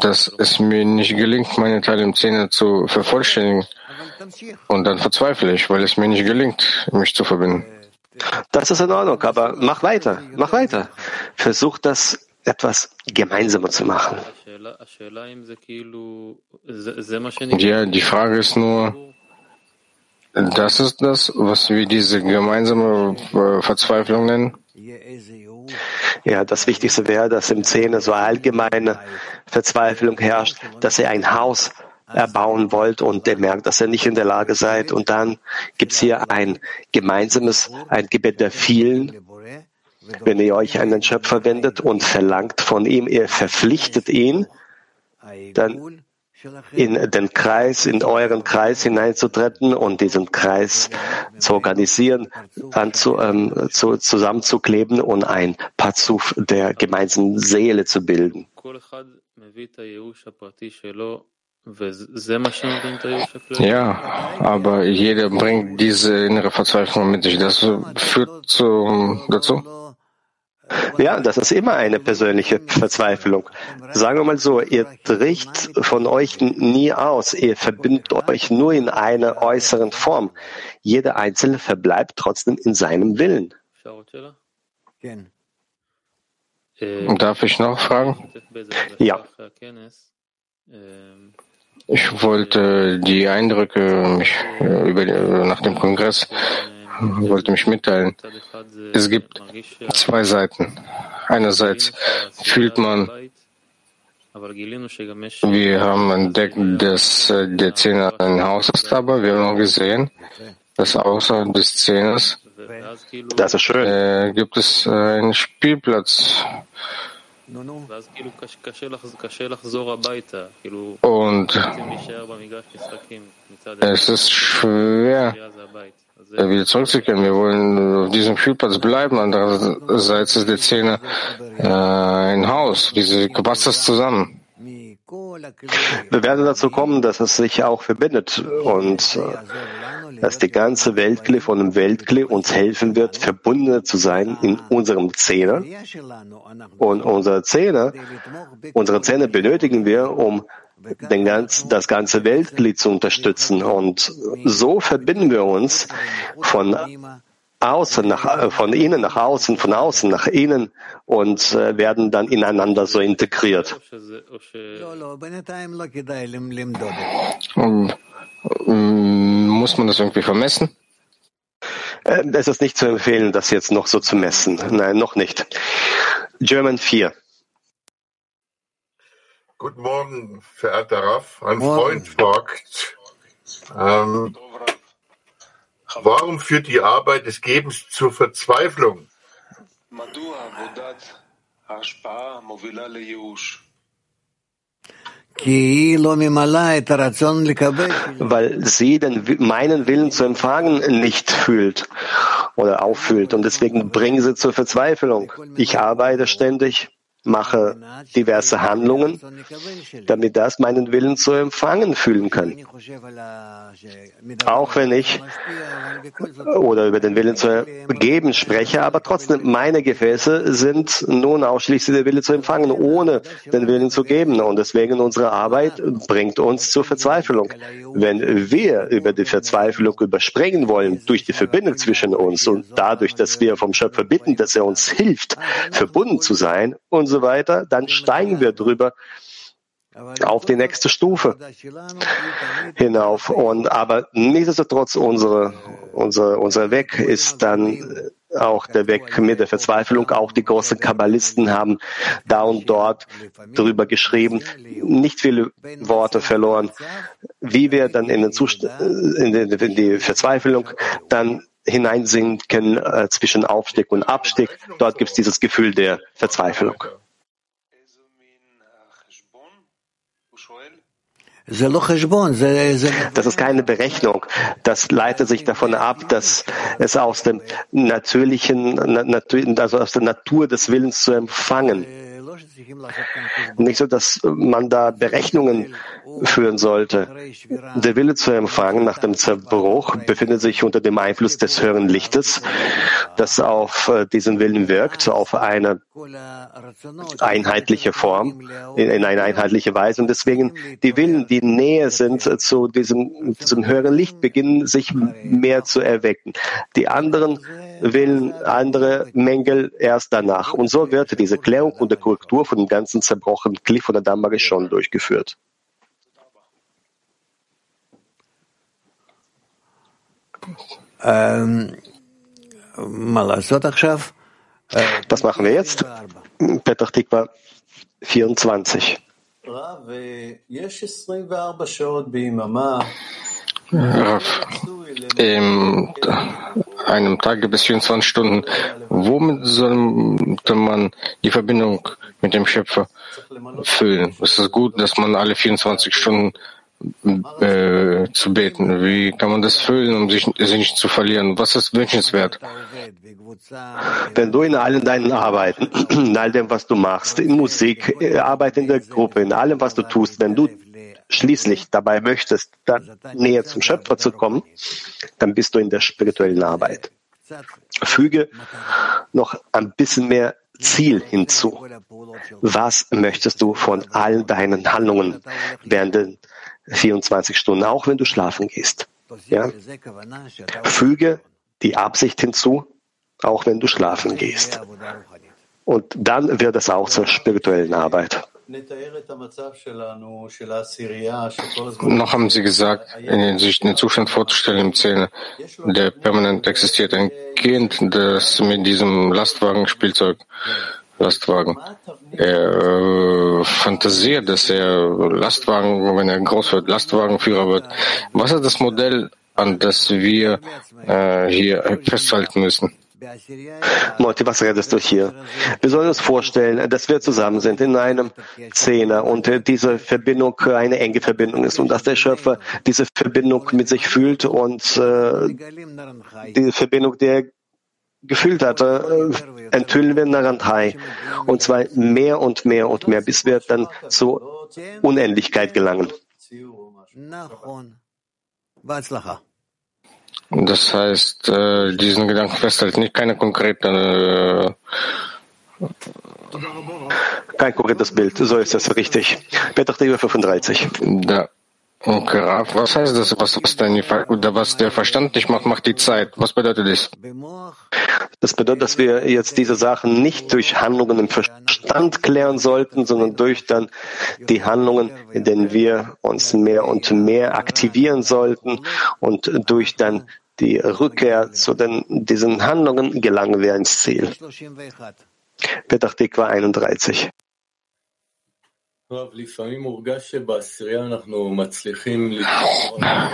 dass es mir nicht gelingt, meine Teile im Zehner zu vervollständigen. Und dann verzweifle ich, weil es mir nicht gelingt, mich zu verbinden. Das ist in Ordnung, aber mach weiter, mach weiter. Versuch das etwas gemeinsamer zu machen. Ja, die Frage ist nur, das ist das, was wir diese gemeinsame äh, Verzweiflung nennen? Ja, das Wichtigste wäre, dass im Zehner so allgemeine Verzweiflung herrscht, dass er ein Haus erbauen wollt und ihr merkt, dass ihr nicht in der Lage seid. Und dann gibt es hier ein gemeinsames, ein Gebet der vielen. Wenn ihr euch einen Schöpfer wendet und verlangt von ihm, ihr verpflichtet ihn, dann in den Kreis, in euren Kreis hineinzutreten und diesen Kreis zu organisieren, dann zu, ähm, zu, zusammenzukleben und ein Pazuf der gemeinsamen Seele zu bilden. Ja, aber jeder bringt diese innere Verzweiflung mit sich. Das führt zu, dazu, ja, das ist immer eine persönliche Verzweiflung. Sagen wir mal so, ihr tricht von euch nie aus, ihr verbindet euch nur in einer äußeren Form. Jeder Einzelne verbleibt trotzdem in seinem Willen. Darf ich noch fragen? Ja. Ich wollte die Eindrücke mich, über, nach dem Kongress wollte mich mitteilen. Es gibt zwei Seiten. Einerseits fühlt man, wir haben entdeckt, dass äh, der Zehner ein Haus ist, aber wir haben auch gesehen, dass außer des Zehners das ist schön. Äh, gibt es einen Spielplatz. Und es ist schwer, äh, wieder zurückzukehren. Wir wollen auf diesem Spielplatz bleiben. Andererseits ist der Zehner äh, ein Haus. Wie passt das zusammen? Wir werden dazu kommen, dass es sich auch verbindet und äh, dass die ganze Weltkli von dem Weltkli uns helfen wird, verbunden zu sein in unserem Zehner. Und unsere Zehner, unsere Zähne benötigen wir, um den ganz, das ganze Weltglied zu unterstützen. Und so verbinden wir uns von außen nach, von innen nach außen, von außen nach innen und äh, werden dann ineinander so integriert. Und, muss man das irgendwie vermessen? Äh, es ist nicht zu empfehlen, das jetzt noch so zu messen. Nein, noch nicht. German 4. Guten Morgen, verehrter Raff. Ein Freund fragt, ähm, warum führt die Arbeit des Gebens zur Verzweiflung? Weil sie den, meinen Willen zu empfangen nicht fühlt oder auffühlt. Und deswegen bringen sie zur Verzweiflung. Ich arbeite ständig, mache diverse Handlungen, damit das meinen Willen zu empfangen fühlen kann. Auch wenn ich oder über den Willen zu geben spreche, aber trotzdem meine Gefäße sind nun ausschließlich der Wille zu empfangen, ohne den Willen zu geben. Und deswegen unsere Arbeit bringt uns zur Verzweiflung. Wenn wir über die Verzweiflung überspringen wollen, durch die Verbindung zwischen uns und dadurch, dass wir vom Schöpfer bitten, dass er uns hilft, verbunden zu sein und so weiter, dann steigen wir drüber auf die nächste Stufe hinauf. Und aber nichtsdestotrotz unsere, unsere, unser Weg ist dann auch der Weg mit der Verzweiflung. Auch die großen Kabbalisten haben da und dort drüber geschrieben, nicht viele Worte verloren, wie wir dann in, den Zustand, in, die, in die Verzweiflung dann hineinsinken äh, zwischen Aufstieg und Abstieg. Dort gibt es dieses Gefühl der Verzweiflung. Das ist keine Berechnung. Das leitet sich davon ab, dass es aus dem natürlichen, also aus der Natur des Willens zu empfangen nicht so, dass man da Berechnungen führen sollte. Der Wille zu empfangen nach dem Zerbruch befindet sich unter dem Einfluss des höheren Lichtes, das auf äh, diesen Willen wirkt, auf eine einheitliche Form, in eine einheitliche Weise. Und deswegen die Willen, die näher sind zu diesem, diesem höheren Licht, beginnen sich mehr zu erwecken. Die anderen Willen, andere Mängel erst danach. Und so wird diese Klärung und die Korrektur von dem ganzen zerbrochenen Cliff oder Damage schon durchgeführt. Ähm, was machen wir jetzt? Petach Tikva 24. Raff, in einem Tag gibt es 24 Stunden. Womit sollte man die Verbindung mit dem Schöpfer füllen? Es ist gut, dass man alle 24 Stunden äh, zu beten. Wie kann man das füllen, um sich, sich nicht zu verlieren? Was ist wünschenswert? Wenn du in allen deinen Arbeiten, in all dem, was du machst, in Musik, äh, Arbeit in der Gruppe, in allem, was du tust, wenn du schließlich dabei möchtest, dann näher zum Schöpfer zu kommen, dann bist du in der spirituellen Arbeit. Füge noch ein bisschen mehr Ziel hinzu. Was möchtest du von allen deinen Handlungen während den 24 Stunden, auch wenn du schlafen gehst? Ja? Füge die Absicht hinzu, auch wenn du schlafen gehst. Und dann wird es auch zur spirituellen Arbeit. Noch haben Sie gesagt, sich den Zustand vorzustellen im Zähne, der permanent existiert. Ein Kind, das mit diesem Lastwagen-Spielzeug, Lastwagen, er äh, fantasiert, dass er Lastwagen, wenn er groß wird, Lastwagenführer wird. Was ist das Modell, an das wir äh, hier festhalten müssen? Monty, was redest du hier? Wir sollen uns vorstellen, dass wir zusammen sind in einem Zehner und diese Verbindung eine enge Verbindung ist und dass der Schöpfer diese Verbindung mit sich fühlt und äh, die Verbindung, die er gefühlt hatte, äh, enthüllen wir Narandhai. Und zwar mehr und mehr und mehr, bis wir dann zur Unendlichkeit gelangen. Das heißt, äh, diesen Gedanken festhalten, nicht keine konkrete. Äh Kein konkretes Bild, so ist das richtig. Petach 35. Da. Okay, was heißt das, was, was, dein, was der Verstand nicht macht, macht die Zeit? Was bedeutet das? Das bedeutet, dass wir jetzt diese Sachen nicht durch Handlungen im Verstand klären sollten, sondern durch dann die Handlungen, in denen wir uns mehr und mehr aktivieren sollten und durch dann die Rückkehr zu den, diesen Handlungen gelangen wir ins Ziel. Petach Tikva 31.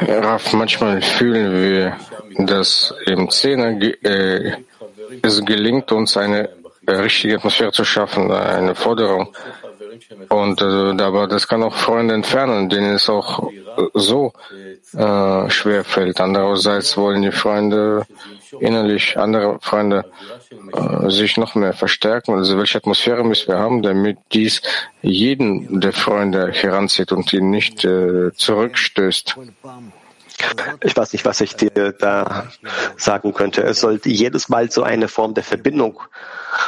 Raff, manchmal fühlen wir, dass im Zehner äh, es gelingt, uns eine richtige Atmosphäre zu schaffen, eine Forderung. Und äh, aber das kann auch Freunde entfernen, denen es auch so äh, schwer fällt. Andererseits wollen die Freunde innerlich, andere Freunde äh, sich noch mehr verstärken. Also welche Atmosphäre müssen wir haben, damit dies jeden der Freunde heranzieht und ihn nicht äh, zurückstößt? Ich weiß nicht, was ich dir da sagen könnte. Es sollte jedes Mal so eine Form der Verbindung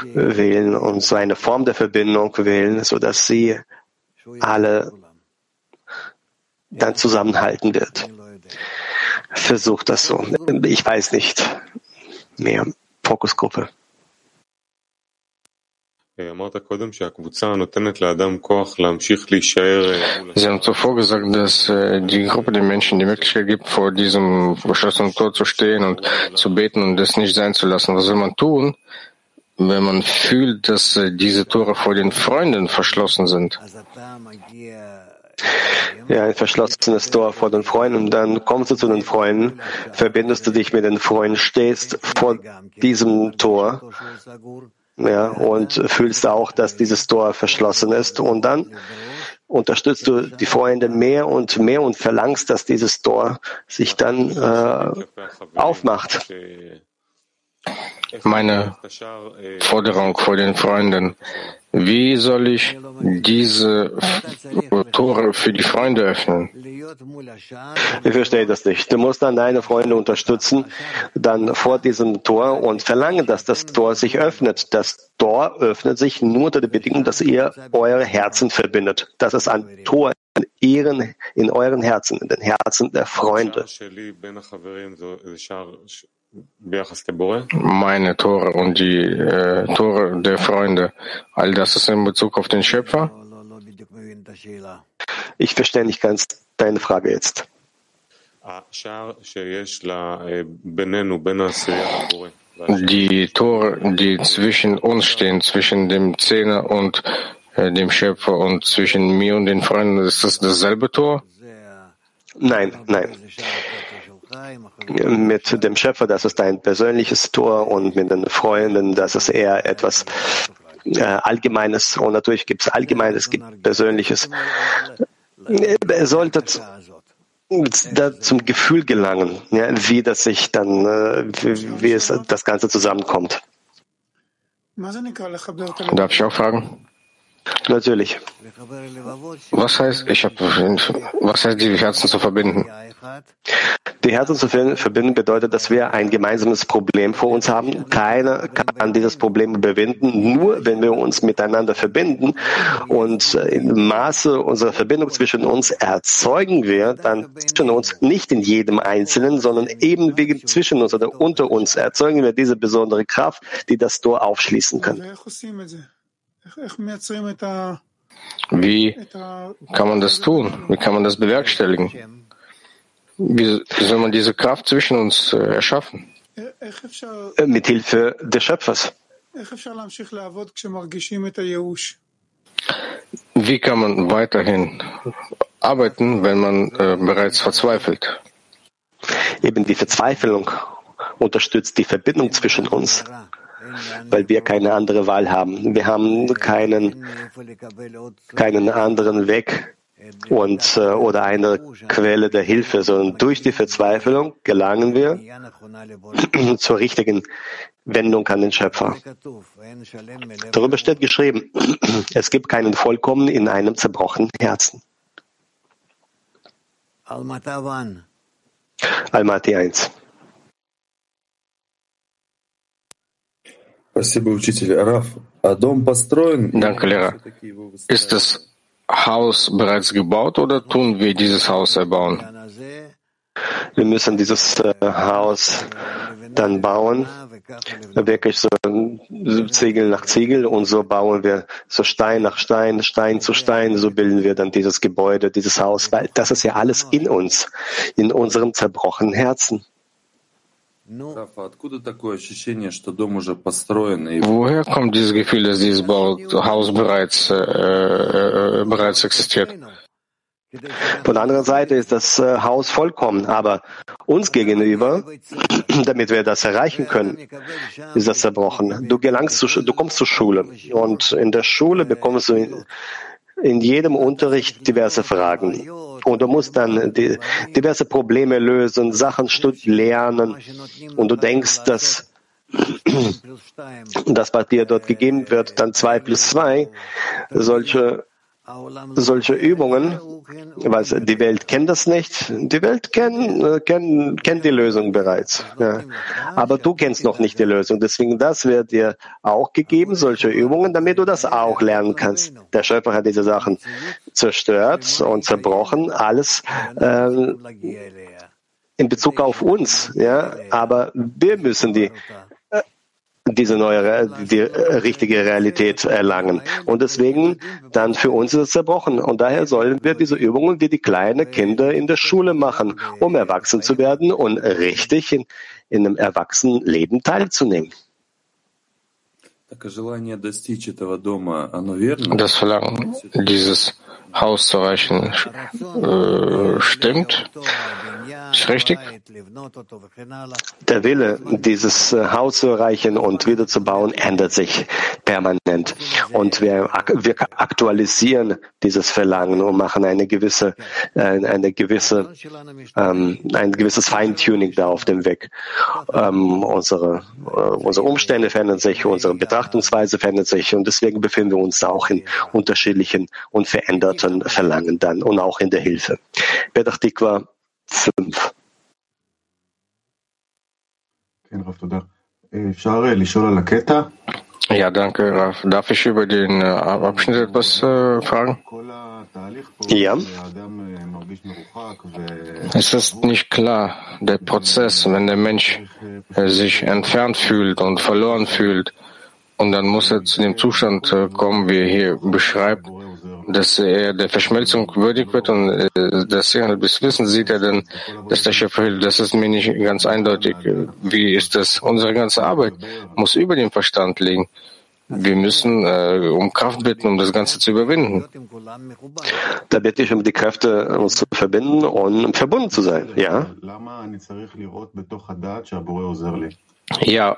wählen und so eine Form der Verbindung wählen, so dass sie alle dann zusammenhalten wird. Versuch das so. Ich weiß nicht mehr. Fokusgruppe. Sie haben zuvor gesagt, dass äh, die Gruppe der Menschen die Möglichkeit gibt, vor diesem verschlossenen Tor zu stehen und zu beten und das nicht sein zu lassen. Was soll man tun, wenn man fühlt, dass äh, diese Tore vor den Freunden verschlossen sind? ja, ein verschlossenes Tor vor den Freunden. Dann kommst du zu den Freunden, verbindest du dich mit den Freunden, stehst vor diesem Tor ja, und fühlst auch, dass dieses Tor verschlossen ist. Und dann unterstützt du die Freunde mehr und mehr und verlangst, dass dieses Tor sich dann äh, aufmacht. Meine Forderung vor den Freunden wie soll ich diese Tore für die Freunde öffnen? Ich verstehe das nicht. Du musst dann deine Freunde unterstützen, dann vor diesem Tor und verlangen, dass das Tor sich öffnet. Das Tor öffnet sich nur unter der Bedingung, dass ihr eure Herzen verbindet. Das ist ein Tor in, ihren, in euren Herzen, in den Herzen der Freunde. Meine Tore und die äh, Tore der Freunde, all das ist in Bezug auf den Schöpfer? Ich verstehe nicht ganz deine Frage jetzt. Die Tore, die zwischen uns stehen, zwischen dem Zehner und äh, dem Schöpfer und zwischen mir und den Freunden, ist das dasselbe Tor? Nein, nein. Mit dem Schöpfer, das ist ein persönliches Tor und mit den Freunden, das ist eher etwas äh, Allgemeines. Und natürlich gibt es Allgemeines, es gibt Persönliches. Ihr solltet da zum Gefühl gelangen, ja, wie das sich dann, äh, wie, wie es das Ganze zusammenkommt. Darf ich auch fragen? Natürlich. Was heißt, ich habe, was heißt, die Herzen zu verbinden? Die Herzen zu verbinden bedeutet, dass wir ein gemeinsames Problem vor uns haben. Keiner kann dieses Problem überwinden, nur wenn wir uns miteinander verbinden. Und im Maße unserer Verbindung zwischen uns erzeugen wir dann zwischen uns, nicht in jedem Einzelnen, sondern eben wegen zwischen uns oder unter uns erzeugen wir diese besondere Kraft, die das Tor aufschließen kann. Wie kann man das tun? Wie kann man das bewerkstelligen? Wie soll man diese Kraft zwischen uns äh, erschaffen? Mit Hilfe des Schöpfers. Wie kann man weiterhin arbeiten, wenn man äh, bereits verzweifelt? Eben die Verzweiflung unterstützt die Verbindung zwischen uns weil wir keine andere Wahl haben. Wir haben keinen, keinen anderen Weg und, äh, oder eine Quelle der Hilfe, sondern durch die Verzweiflung gelangen wir zur richtigen Wendung an den Schöpfer. Darüber steht geschrieben, es gibt keinen Vollkommen in einem zerbrochenen Herzen. Almaty 1. Danke, Lehrer. Ist das Haus bereits gebaut oder tun wir dieses Haus erbauen? Wir müssen dieses äh, Haus dann bauen, wirklich so Ziegel nach Ziegel und so bauen wir so Stein nach Stein, Stein zu Stein, so bilden wir dann dieses Gebäude, dieses Haus, weil das ist ja alles in uns, in unserem zerbrochenen Herzen. Woher kommt dieses Gefühl, dass dieses Haus bereits, äh, bereits existiert? Von der anderen Seite ist das äh, Haus vollkommen, aber uns gegenüber, damit wir das erreichen können, ist das zerbrochen. Du gelangst zu, du kommst zur Schule und in der Schule bekommst du in jedem Unterricht diverse Fragen. Und du musst dann die, diverse Probleme lösen, Sachen lernen. Und du denkst, dass das, was dir dort gegeben wird, dann zwei plus zwei, solche solche Übungen, weil die Welt kennt das nicht. Die Welt kennt, kennt, kennt die Lösung bereits. Ja. Aber du kennst noch nicht die Lösung. Deswegen, das wird dir auch gegeben, solche Übungen, damit du das auch lernen kannst. Der Schöpfer hat diese Sachen zerstört und zerbrochen, alles äh, in Bezug auf uns. Ja. Aber wir müssen die diese neue, die richtige Realität erlangen. Und deswegen dann für uns ist es zerbrochen. Und daher sollen wir diese Übungen wie die kleinen Kinder in der Schule machen, um erwachsen zu werden und richtig in, in einem Erwachsenenleben teilzunehmen. Das Verlangen, dieses Haus zu erreichen, äh, stimmt? Ist richtig? Der Wille, dieses äh, Haus zu erreichen und wieder zu bauen, ändert sich permanent. Und wir, wir aktualisieren dieses Verlangen und machen eine gewisse, eine gewisse, ähm, ein gewisses Feintuning da auf dem Weg. Ähm, unsere, äh, unsere Umstände verändern sich, unsere Betrachtungsweise verändert sich und deswegen befinden wir uns auch in unterschiedlichen und veränderten Verlangen dann und auch in der Hilfe. Petach Tikva 5. Ja, danke, Raf. Darf ich über den äh, Abschnitt etwas äh, fragen? Ja. Es ist nicht klar, der Prozess, wenn der Mensch äh, sich entfernt fühlt und verloren fühlt, und dann muss er zu dem Zustand äh, kommen, wie er hier beschreibt, dass er der Verschmelzung würdig wird und äh, dass er bis Wissen sieht er dann, dass der Schöpfer hilft. Das ist mir nicht ganz eindeutig. Wie ist das? Unsere ganze Arbeit muss über den Verstand liegen. Wir müssen äh, um Kraft bitten, um das Ganze zu überwinden. Da bitte ich um die Kräfte, uns zu verbinden und verbunden zu sein. Ja. Ja,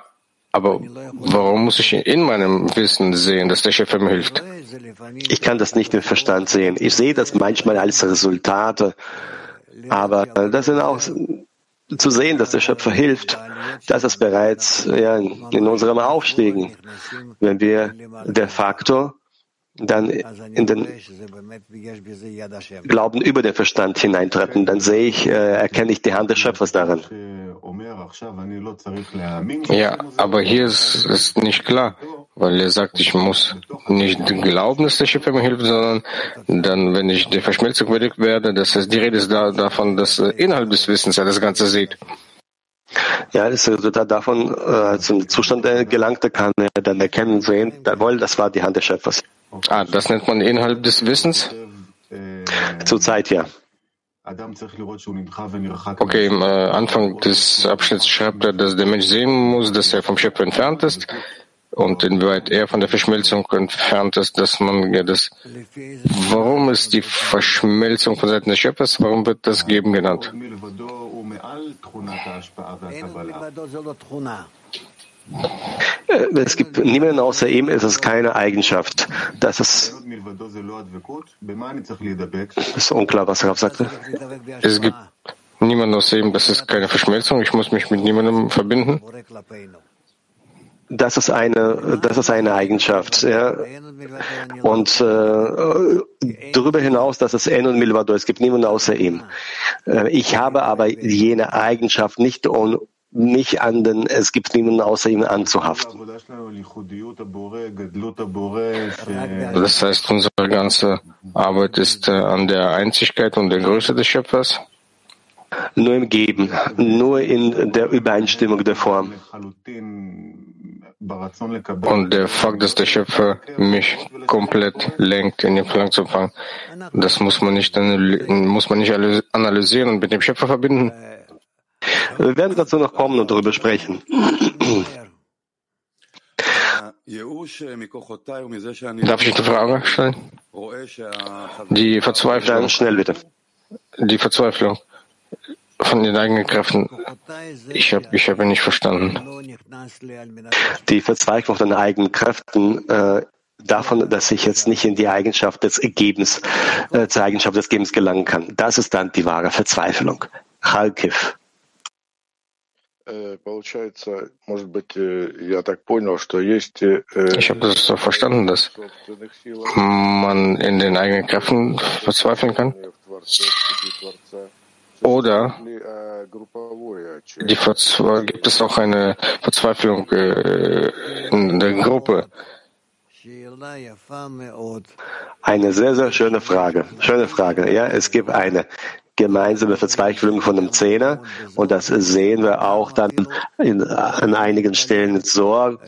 aber warum muss ich in meinem Wissen sehen, dass der Schöpfer mir hilft? Ich kann das nicht im Verstand sehen. Ich sehe das manchmal als Resultate, aber das sind auch zu sehen, dass der Schöpfer hilft. Das ist bereits ja, in unserem Aufstiegen. Wenn wir de facto dann in den Glauben über den Verstand hineintreten, dann sehe ich, äh, erkenne ich die Hand des Schöpfers darin. Ja, aber hier ist es nicht klar, weil er sagt, ich muss nicht glauben, dass der Schöpfer mir hilft, sondern dann, wenn ich der Verschmelzung würdig werde, das heißt, die Rede ist da, davon, dass innerhalb des Wissens er das Ganze sieht. Ja, das Resultat davon, äh, zum Zustand äh, gelangte, kann er dann erkennen, sehen, jawohl, das war die Hand des Schöpfers. Ah, das nennt man innerhalb des Wissens? Zurzeit ja. Okay, im äh, Anfang des Abschnitts schreibt er, dass der Mensch sehen muss, dass er vom Schöpfer entfernt ist und inwieweit er von der Verschmelzung entfernt ist, dass man ja das. Warum ist die Verschmelzung von Seiten des Schöpfers? Warum wird das Geben genannt? Äh, es gibt niemanden außer ihm, es ist keine Eigenschaft. Das ist, ist unklar, was Rav sagte. Es gibt niemanden außer ihm, das ist keine Verschmelzung. Ich muss mich mit niemandem verbinden. Das ist eine, das ist eine Eigenschaft. Ja. Und äh, darüber hinaus, dass es En und Milvado, es gibt niemanden außer ihm. Äh, ich habe aber jene Eigenschaft nicht um mich an den, es gibt niemanden außer ihm anzuhaften. Das heißt, unsere ganze Arbeit ist äh, an der Einzigkeit und der Größe des Schöpfers? Nur im Geben, nur in der Übereinstimmung der Form. Und der Fakt, dass der Schöpfer mich komplett lenkt, in den Verlangen zu fangen, das muss man nicht, muss man nicht analysieren und mit dem Schöpfer verbinden. Wir werden dazu noch kommen und darüber sprechen. Darf ich eine Frage stellen? Die Verzweiflung. schnell bitte. Die Verzweiflung von den eigenen Kräften. Ich habe ich hab nicht verstanden. Die Verzweiflung von den eigenen Kräften äh, davon, dass ich jetzt nicht in die Eigenschaft des Ergebens, äh, zur Eigenschaft des Gebens gelangen kann. Das ist dann die wahre Verzweiflung. Khalkiv. Ich habe das so verstanden, dass man in den eigenen Kräften verzweifeln kann. Oder die Verzwe gibt es auch eine Verzweiflung äh, in der Gruppe? Eine sehr, sehr schöne Frage. Schöne Frage. Ja, es gibt eine gemeinsame Verzweiflung von einem Zehner und das sehen wir auch dann in, an einigen Stellen so.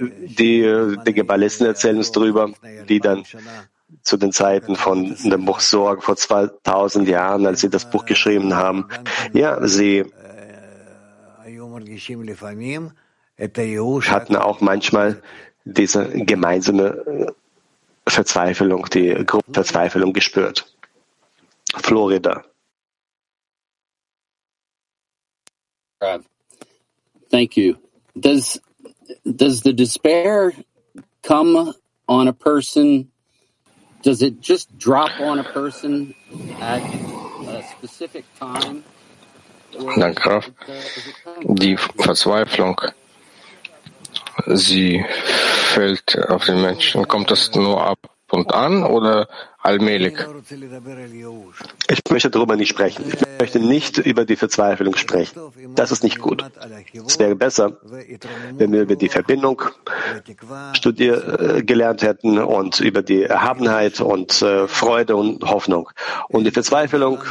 Die, die Geballisten erzählen uns drüber, wie dann zu den Zeiten von dem Buch Sorg vor 2000 Jahren, als sie das Buch geschrieben haben. Ja, sie hatten auch manchmal diese gemeinsame Verzweiflung, die Gruppenverzweiflung gespürt. Florida. Thank you. Does does the despair come on a person? Does it just drop on a person at a specific time? Danke. Uh, Die Verzweiflung, sie fällt auf den Menschen. Kommt das nur ab und an oder allmählich? Ich möchte darüber nicht sprechen. Ich möchte nicht über die Verzweiflung sprechen. Das ist nicht gut. Es wäre besser, wenn wir über die Verbindung studier, äh, gelernt hätten und über die Erhabenheit und äh, Freude und Hoffnung. Und die Verzweiflung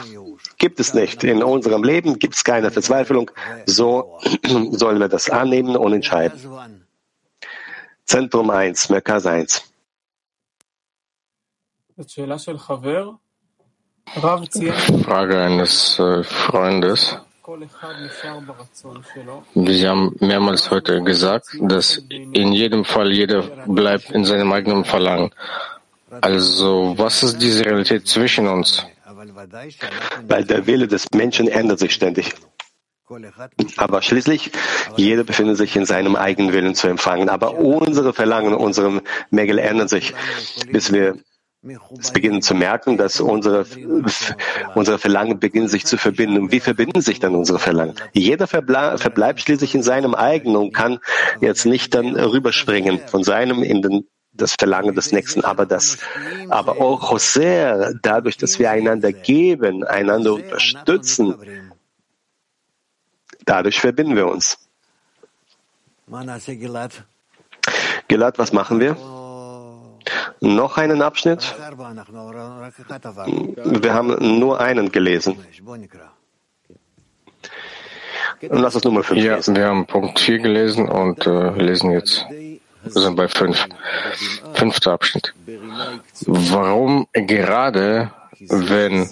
gibt es nicht. In unserem Leben gibt es keine Verzweiflung. So sollen wir das annehmen und entscheiden. Zentrum 1, Merkaz 1. Frage eines äh, Freundes. Sie haben mehrmals heute gesagt, dass in jedem Fall jeder bleibt in seinem eigenen Verlangen. Also, was ist diese Realität zwischen uns? Weil der Wille des Menschen ändert sich ständig. Aber schließlich, jeder befindet sich in seinem eigenen Willen zu empfangen. Aber unsere Verlangen, unsere Mängel ändern sich, bis wir es beginnen zu merken, dass unsere, unsere Verlangen beginnen sich zu verbinden. Wie verbinden sich dann unsere Verlangen? Jeder verbleibt schließlich in seinem eigenen und kann jetzt nicht dann rüberspringen von seinem in den das Verlangen des Nächsten, aber das, aber auch Jose, dadurch, dass wir einander geben, einander unterstützen, dadurch verbinden wir uns. Gilad, was machen wir? Noch einen Abschnitt? Wir haben nur einen gelesen. Und lass uns Nummer 5 ja, lesen. Wir haben Punkt 4 gelesen und äh, lesen jetzt. Wir sind bei 5. Fünfter Abschnitt. Warum gerade, wenn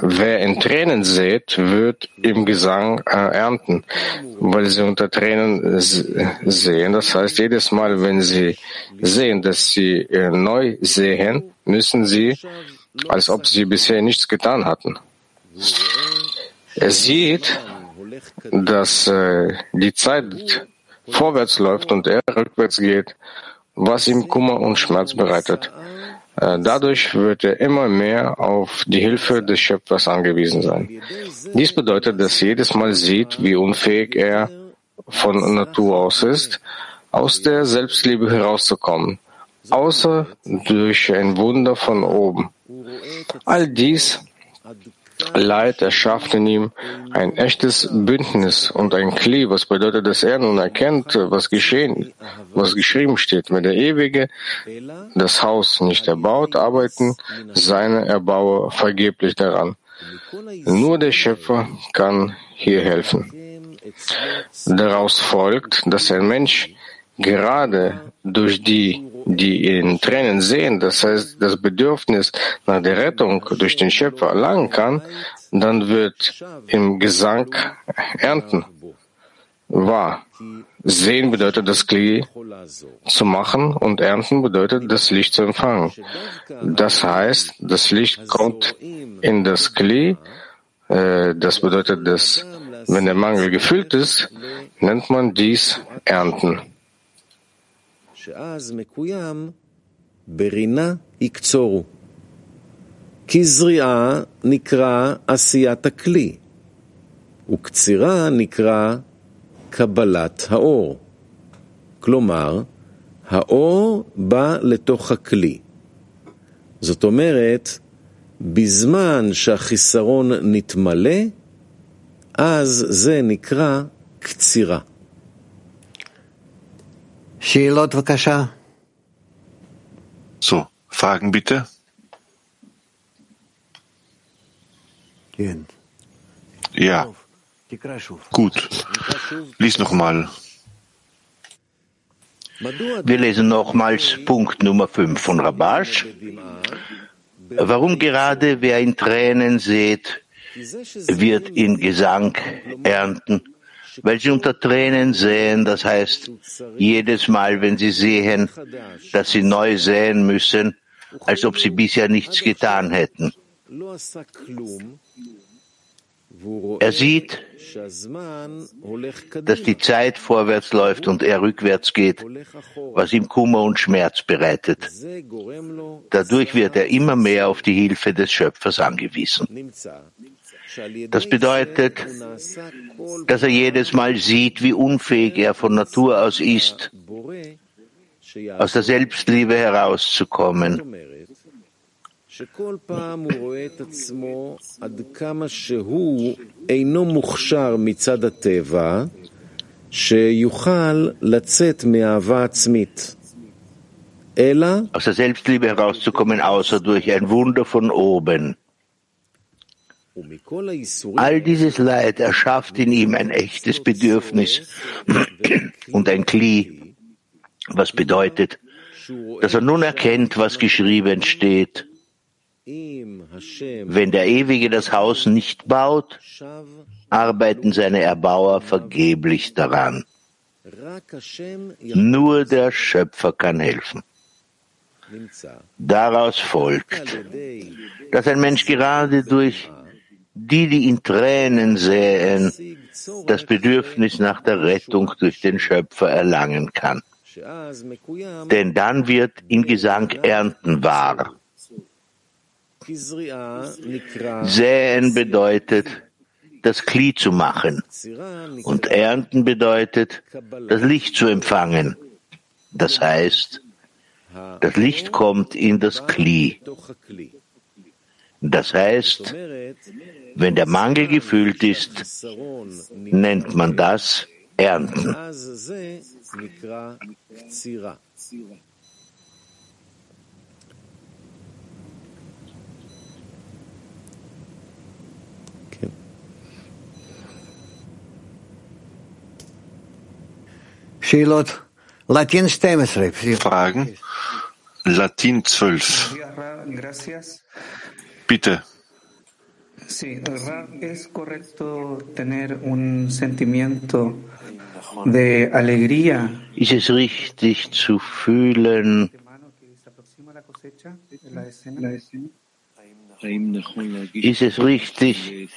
wer in Tränen sät, wird im Gesang äh, ernten, weil sie unter Tränen sehen. Das heißt, jedes Mal, wenn sie sehen, dass sie äh, neu sehen, müssen sie, als ob sie bisher nichts getan hatten. Er sieht, dass äh, die Zeit vorwärts läuft und er rückwärts geht, was ihm Kummer und Schmerz bereitet. Äh, dadurch wird er immer mehr auf die Hilfe des Schöpfers angewiesen sein. Dies bedeutet, dass jedes Mal sieht, wie unfähig er von Natur aus ist, aus der Selbstliebe herauszukommen, außer durch ein Wunder von oben. All dies Leid erschafft in ihm ein echtes Bündnis und ein Kli, was bedeutet, dass er nun erkennt, was geschehen, was geschrieben steht. Wenn der Ewige das Haus nicht erbaut, arbeiten seine Erbauer vergeblich daran. Nur der Schöpfer kann hier helfen. Daraus folgt, dass ein Mensch gerade durch die, die in Tränen sehen, das heißt das Bedürfnis nach der Rettung durch den Schöpfer erlangen kann, dann wird im Gesang ernten wahr. Sehen bedeutet das Kli zu machen und ernten bedeutet das Licht zu empfangen. Das heißt, das Licht kommt in das Kli, äh, das bedeutet, dass wenn der Mangel gefüllt ist, nennt man dies Ernten. שאז מקוים ברינה יקצורו. כי זריעה נקרא עשיית הכלי, וקצירה נקרא קבלת האור. כלומר, האור בא לתוך הכלי. זאת אומרת, בזמן שהחיסרון נתמלא, אז זה נקרא קצירה. So, Fragen bitte. Ja. Gut. Lies nochmal. Wir lesen nochmals Punkt Nummer 5 von Rabash. Warum gerade wer in Tränen sät, wird in Gesang ernten weil sie unter Tränen sehen, das heißt, jedes Mal, wenn sie sehen, dass sie neu sehen müssen, als ob sie bisher nichts getan hätten. Er sieht, dass die Zeit vorwärts läuft und er rückwärts geht, was ihm Kummer und Schmerz bereitet. Dadurch wird er immer mehr auf die Hilfe des Schöpfers angewiesen. Das bedeutet, dass er jedes Mal sieht, wie unfähig er von Natur aus ist, aus der Selbstliebe herauszukommen. Aus der Selbstliebe herauszukommen, außer durch ein Wunder von oben. All dieses Leid erschafft in ihm ein echtes Bedürfnis und ein Kli, was bedeutet, dass er nun erkennt, was geschrieben steht. Wenn der Ewige das Haus nicht baut, arbeiten seine Erbauer vergeblich daran. Nur der Schöpfer kann helfen. Daraus folgt, dass ein Mensch gerade durch die, die in Tränen säen, das Bedürfnis nach der Rettung durch den Schöpfer erlangen kann. Denn dann wird in Gesang Ernten wahr. Säen bedeutet, das Kli zu machen. Und Ernten bedeutet, das Licht zu empfangen. Das heißt, das Licht kommt in das Kli. Das heißt, wenn der Mangel gefüllt ist, nennt man das Ernten. Fragen? Latin 12. Bitte. Ist es richtig zu fühlen, ist es richtig,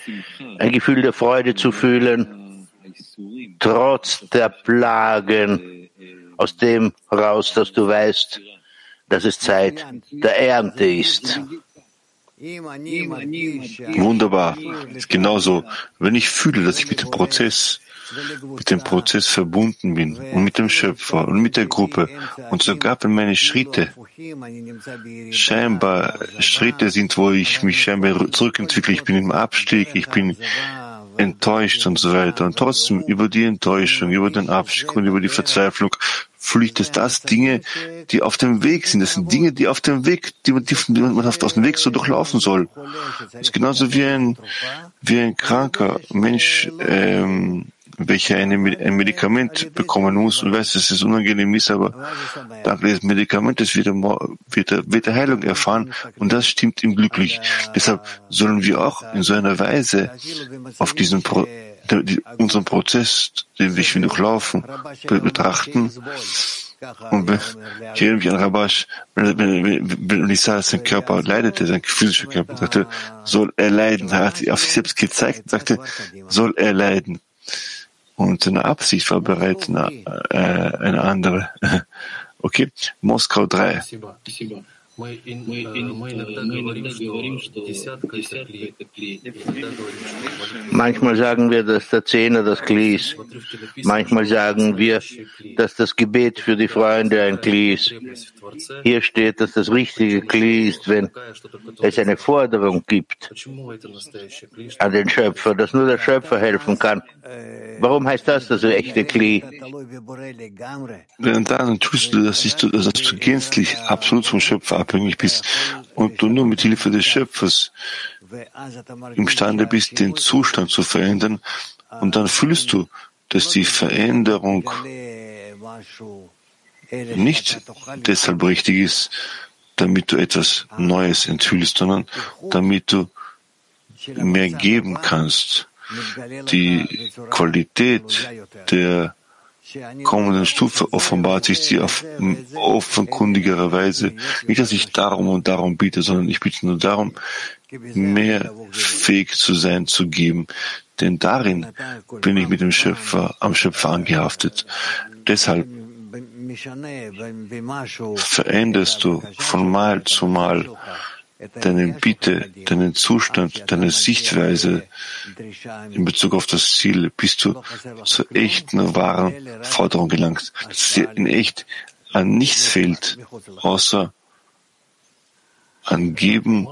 ein Gefühl der Freude zu fühlen, trotz der Plagen, aus dem heraus, dass du weißt, dass es Zeit der Ernte ist. Wunderbar. Ist genauso. Wenn ich fühle, dass ich mit dem Prozess, mit dem Prozess verbunden bin und mit dem Schöpfer und mit der Gruppe und sogar wenn meine Schritte. scheinbar Schritte sind, wo ich mich scheinbar zurückentwickle, ich bin im Abstieg, ich bin enttäuscht und so weiter. Und trotzdem über die Enttäuschung, über den Abstieg und über die Verzweiflung ich, dass das Dinge, die auf dem Weg sind. Das sind Dinge, die auf dem Weg, die man, die man auf dem Weg so durchlaufen soll. Das ist genauso wie ein, wie ein kranker Mensch, ähm, welcher ein Medikament bekommen muss und weiß, dass es unangenehm ist, aber dank des Medikamentes wird er, wird er, wird er Heilung erfahren und das stimmt ihm glücklich. Deshalb sollen wir auch in so einer Weise auf diesen Pro unseren Prozess, den wir durchlaufen, betrachten. Und ich erinnere mich an Rabash, wenn, wenn, wenn dass sein Körper leidete, sein physischer Körper, sagte, soll er leiden. Er hat auf sich selbst gezeigt, sagte, soll er leiden. Und seine Absicht war bereits eine, äh, eine andere. Okay, Moskau 3. Мы, мы иногда говорим, что десятка это кли. Manchmal sagen wir, dass der Zehner das Kli ist. Manchmal sagen wir, dass das Gebet für die Freunde ein Kli ist. Hier steht, dass das richtige Kli ist, wenn es eine Forderung gibt an den Schöpfer, dass nur der Schöpfer helfen kann. Warum heißt das das echte Kli? Denn dann tust du, dass du, dass du gänzlich absolut vom Schöpfer abhängig bist und du nur mit Hilfe des Schöpfers imstande bist, den Zustand zu verändern, und dann fühlst du, dass die Veränderung nicht deshalb richtig ist, damit du etwas Neues enthüllst, sondern damit du mehr geben kannst. Die Qualität der kommenden Stufe offenbart sich sie auf offenkundigere Weise. Nicht, dass ich darum und darum biete, sondern ich bitte nur darum, mehr fähig zu sein, zu geben. Denn darin bin ich mit dem Schöpfer, am Schöpfer angehaftet. Deshalb veränderst du von Mal zu Mal deine Bitte, deinen Zustand, deine Sichtweise in Bezug auf das Ziel, bis du zur echten, wahren Forderung gelangst, dass dir in echt an nichts fehlt, außer an Geben,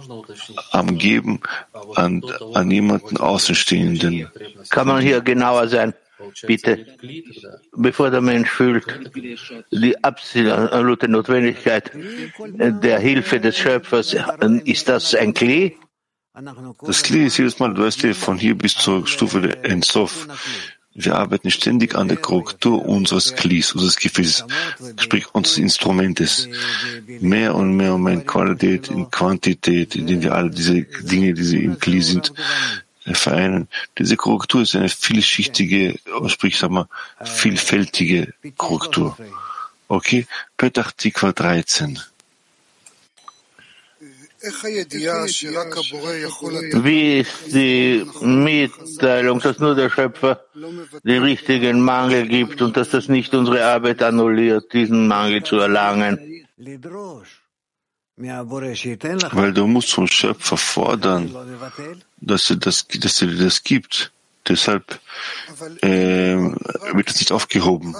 am Geben an, an jemanden Außenstehenden. Kann man hier genauer sein? Bitte, bevor der Mensch fühlt die absolute Notwendigkeit der Hilfe des Schöpfers, ist das ein Kli? Das Kli ist jedes Mal, du weißt ja, von hier bis zur Stufe der Ensof. Wir arbeiten ständig an der Korrektur unseres Klis, unseres Gefäßes, sprich unseres Instrumentes. Mehr und mehr und mehr in Qualität, in Quantität, indem wir alle diese Dinge, die sie im Kli sind, vereinen. Diese Korrektur ist eine vielschichtige, sprich, sag mal, vielfältige Korrektur. Okay? Petach Tikva 13. Wie ist die Mitteilung, dass nur der Schöpfer den richtigen Mangel gibt und dass das nicht unsere Arbeit annulliert, diesen Mangel zu erlangen? Weil du musst vom Schöpfer fordern, dass er das, dass er dir das gibt. Deshalb äh, wird es nicht aufgehoben.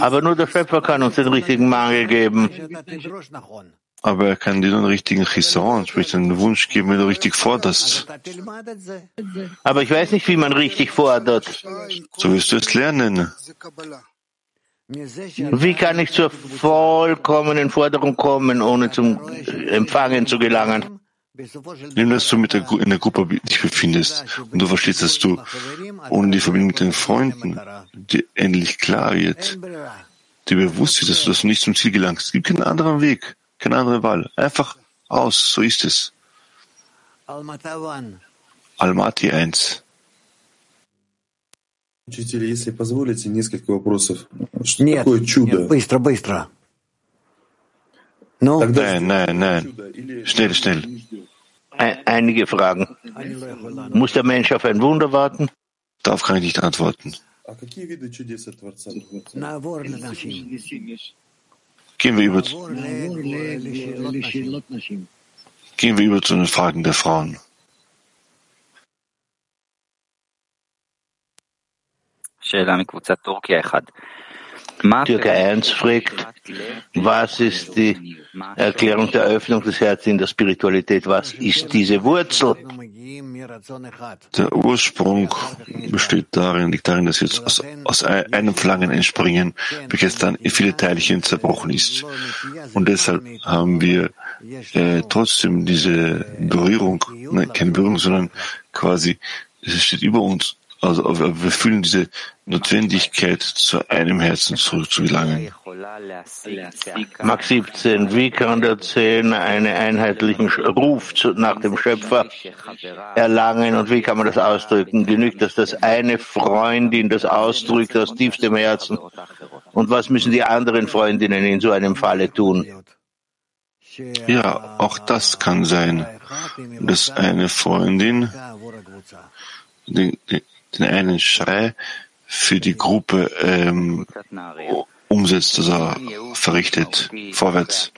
Aber nur der Schöpfer kann uns den richtigen Mangel geben. Aber er kann dir den richtigen Chisaron, sprich einen Wunsch geben, wenn du richtig forderst. Aber ich weiß nicht, wie man richtig fordert. So wirst du es lernen. Wie kann ich zur vollkommenen Forderung kommen, ohne zum Empfangen zu gelangen? Nimm, dass du mit der, in der Gruppe dich befindest und du verstehst, dass du ohne die Verbindung mit den Freunden dir endlich klar wird, dir bewusst ist, dass du, dass du nicht zum Ziel gelangst. Es gibt keinen anderen Weg, keine andere Wahl. Einfach aus, so ist es. Almaty 1. Учитель, если позволите, несколько вопросов. Что нет, такое чудо? Нет, быстро, быстро. No. Nein, nein, nein. Schnell, schnell. Einige Fragen. Muss der Mensch auf ein Wunder warten? Darauf kann ich nicht antworten. Gehen wir über, gehen wir über zu den Fragen der Frauen. Türke 1 fragt, was ist die Erklärung der Öffnung des Herzens in der Spiritualität? Was ist diese Wurzel? Der Ursprung besteht darin, liegt darin, dass wir jetzt aus, aus einem Verlangen entspringen, welches dann in viele Teilchen zerbrochen ist. Und deshalb haben wir äh, trotzdem diese Berührung, nein, keine Berührung, sondern quasi, es steht über uns, also wir fühlen diese Notwendigkeit, zu einem Herzen zurückzugelangen. Max 17. Wie kann der Zehner einen einheitlichen Ruf nach dem Schöpfer erlangen und wie kann man das ausdrücken? Genügt das, dass eine Freundin das ausdrückt aus tiefstem Herzen? Und was müssen die anderen Freundinnen in so einem Falle tun? Ja, auch das kann sein, dass eine Freundin den, den den einen Schrei für die Gruppe ähm, umsetzt, also verrichtet, vorwärts.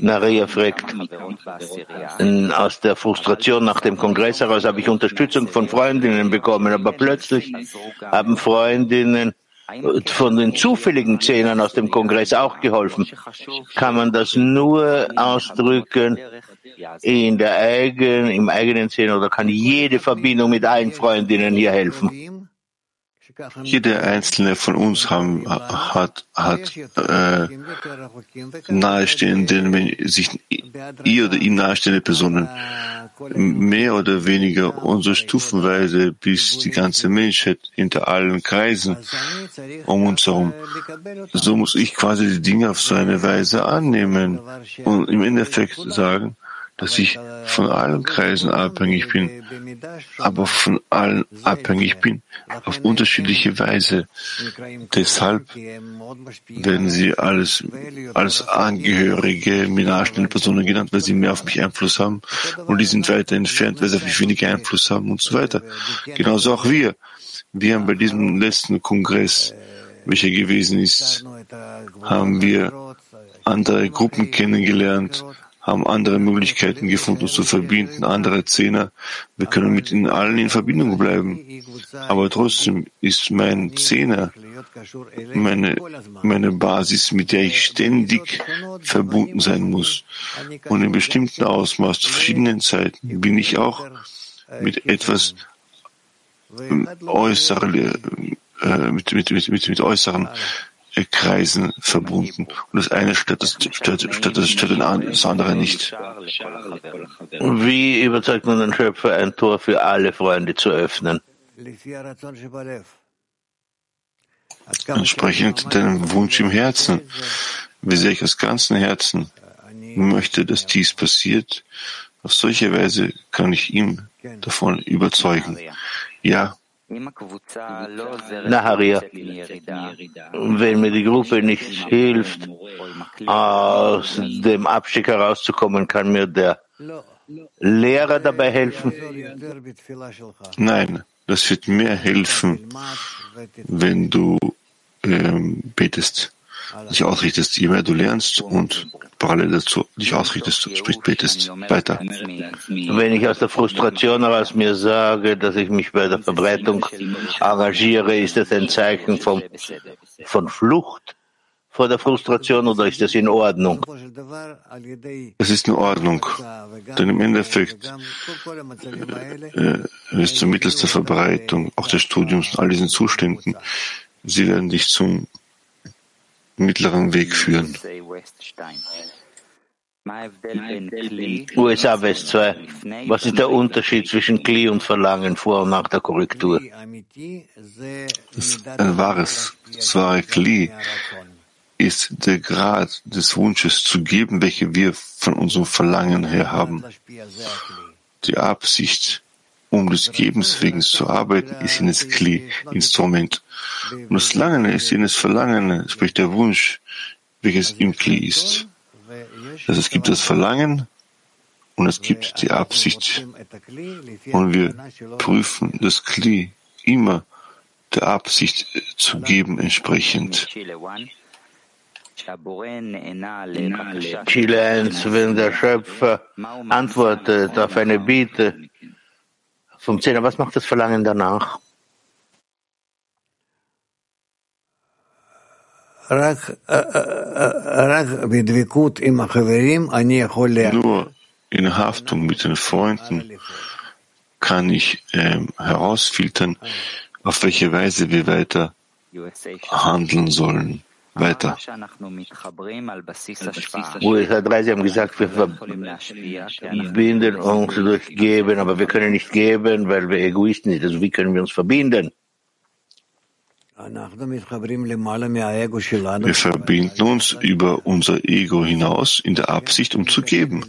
Naria fragt, aus der Frustration nach dem Kongress heraus habe ich Unterstützung von Freundinnen bekommen, aber plötzlich haben Freundinnen von den zufälligen Zehnern aus dem Kongress auch geholfen. Kann man das nur ausdrücken in der eigenen, im eigenen Sinn oder kann jede Verbindung mit allen Freundinnen hier helfen? Jeder einzelne von uns haben, hat, hat äh, nahestehende, sich ihr oder ihm nahestehende Personen, mehr oder weniger so stufenweise, bis die ganze Menschheit hinter allen Kreisen um uns herum. So muss ich quasi die Dinge auf so eine Weise annehmen und im Endeffekt sagen, dass ich von allen Kreisen abhängig bin, aber von allen abhängig bin auf unterschiedliche Weise. Deshalb werden sie alles als Angehörige mir nahestehende Personen genannt, weil sie mehr auf mich Einfluss haben und die sind weiter entfernt, weil sie auf mich weniger Einfluss haben und so weiter. Genauso auch wir. Wir haben bei diesem letzten Kongress, welcher gewesen ist, haben wir andere Gruppen kennengelernt, haben andere Möglichkeiten gefunden, uns zu verbinden, andere Zehner. Wir können mit ihnen allen in Verbindung bleiben. Aber trotzdem ist mein Zehner meine, meine Basis, mit der ich ständig verbunden sein muss. Und in bestimmten Ausmaß, zu verschiedenen Zeiten, bin ich auch mit etwas äußeren, äh, mit, mit, mit, mit, mit äußeren Kreisen verbunden. Und das eine stört das, stört, stört, das, stört das andere nicht. Wie überzeugt man den Schöpfer, ein Tor für alle Freunde zu öffnen? Entsprechend deinem Wunsch im Herzen. Wie sehr ich aus ganzem Herzen möchte, dass dies passiert, auf solche Weise kann ich ihm davon überzeugen. Ja, Naharia, wenn mir die Gruppe nicht hilft, aus dem Abstieg herauszukommen, kann mir der Lehrer dabei helfen? Nein, das wird mehr helfen, wenn du ähm, betest, dich ausrichtest. Je mehr du lernst und parallel dazu dich ausrichtest, sprich betest, weiter. Wenn ich aus der Frustration heraus mir sage, dass ich mich bei der Verbreitung engagiere, ist das ein Zeichen von, von Flucht vor der Frustration oder ist das in Ordnung? Es ist in Ordnung, denn im Endeffekt äh, wirst du mittels der Verbreitung, auch des Studiums und all diesen Zuständen, sie werden dich zum mittleren Weg führen. USA West 2. Was ist der Unterschied zwischen Kli und Verlangen vor und nach der Korrektur? Das ein wahres, das wahre Kli ist der Grad des Wunsches zu geben, welche wir von unserem Verlangen her haben. Die Absicht, um des Gebens wegen zu arbeiten, ist jenes Kli, Instrument. Und das Langene ist jenes Verlangen, sprich der Wunsch, welches im Kli ist. Also es gibt das Verlangen und es gibt die Absicht. Und wir prüfen das Kli immer der Absicht zu geben entsprechend. Chile 1, wenn der Schöpfer antwortet auf eine Bitte vom Zehner, was macht das Verlangen danach? Nur in Haftung mit den Freunden kann ich ähm, herausfiltern, auf welche Weise wir weiter handeln sollen. Weiter. 3, Sie haben gesagt, wir verbinden uns durch Geben, aber wir können nicht geben, weil wir Egoisten sind. Also wie können wir uns verbinden? Wir verbinden uns über unser Ego hinaus in der Absicht, um zu geben.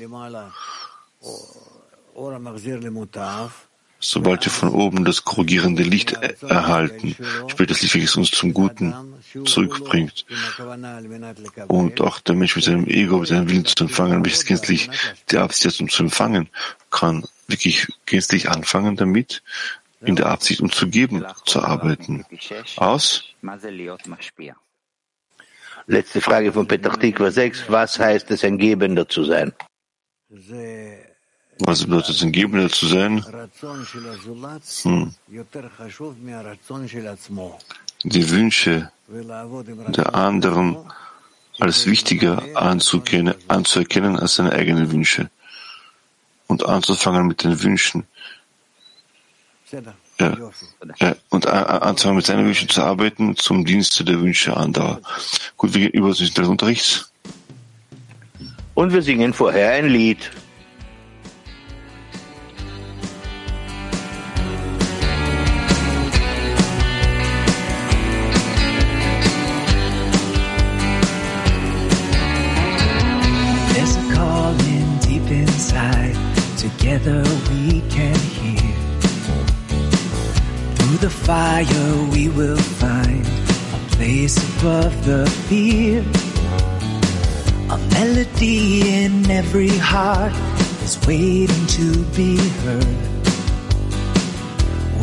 Sobald wir von oben das korrigierende Licht erhalten, das Licht, welches uns zum Guten zurückbringt, und auch der Mensch mit seinem Ego, mit seinem Willen zu empfangen, welches gänzlich die Absicht hat, um zu empfangen, kann wirklich gänzlich anfangen damit, in der Absicht, um zu geben, zu arbeiten. Aus? Letzte Frage von Petach Tikva 6. Was heißt es, ein Gebender zu sein? Was bedeutet es, ein Gebender zu sein? Hm. Die Wünsche der anderen als wichtiger anzuerkennen als seine eigenen Wünsche und anzufangen mit den Wünschen ja, ja, und anzufangen mit seinen Wünschen zu arbeiten zum Dienste der Wünsche anderer. Gut, wir gehen über zum des Unterrichts. Und wir singen vorher ein Lied. Together we can hear. Through the fire we will find a place above the fear. A melody in every heart is waiting to be heard.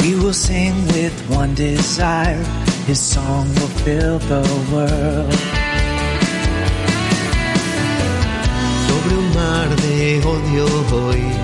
We will sing with one desire. His song will fill the world. Mar de odio hoy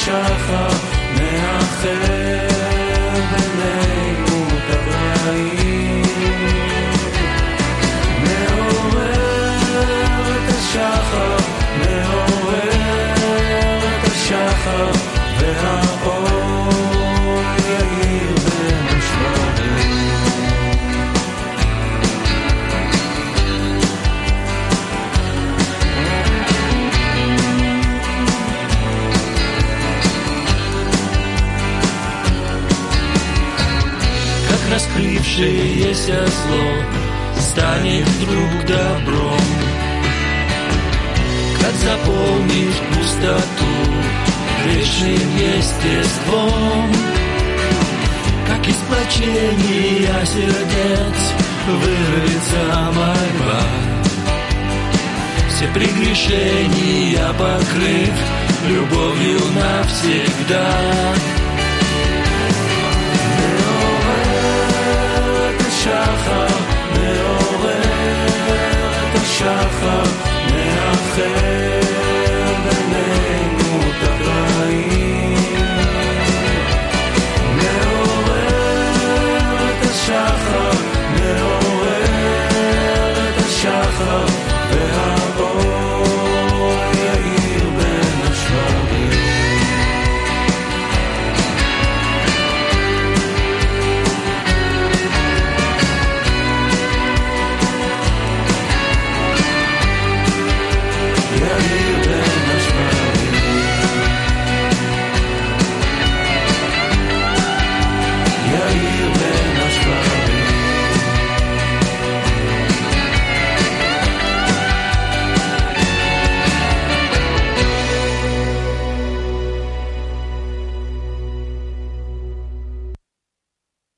את השחר, מעורר את השחר, מאחר раскрывшееся зло станет вдруг добром, как заполнишь пустоту грешным естеством, как из плачения сердец вырвется мольба, все прегрешения покрыв любовью навсегда. השחר, מעורר את השחר, מאחר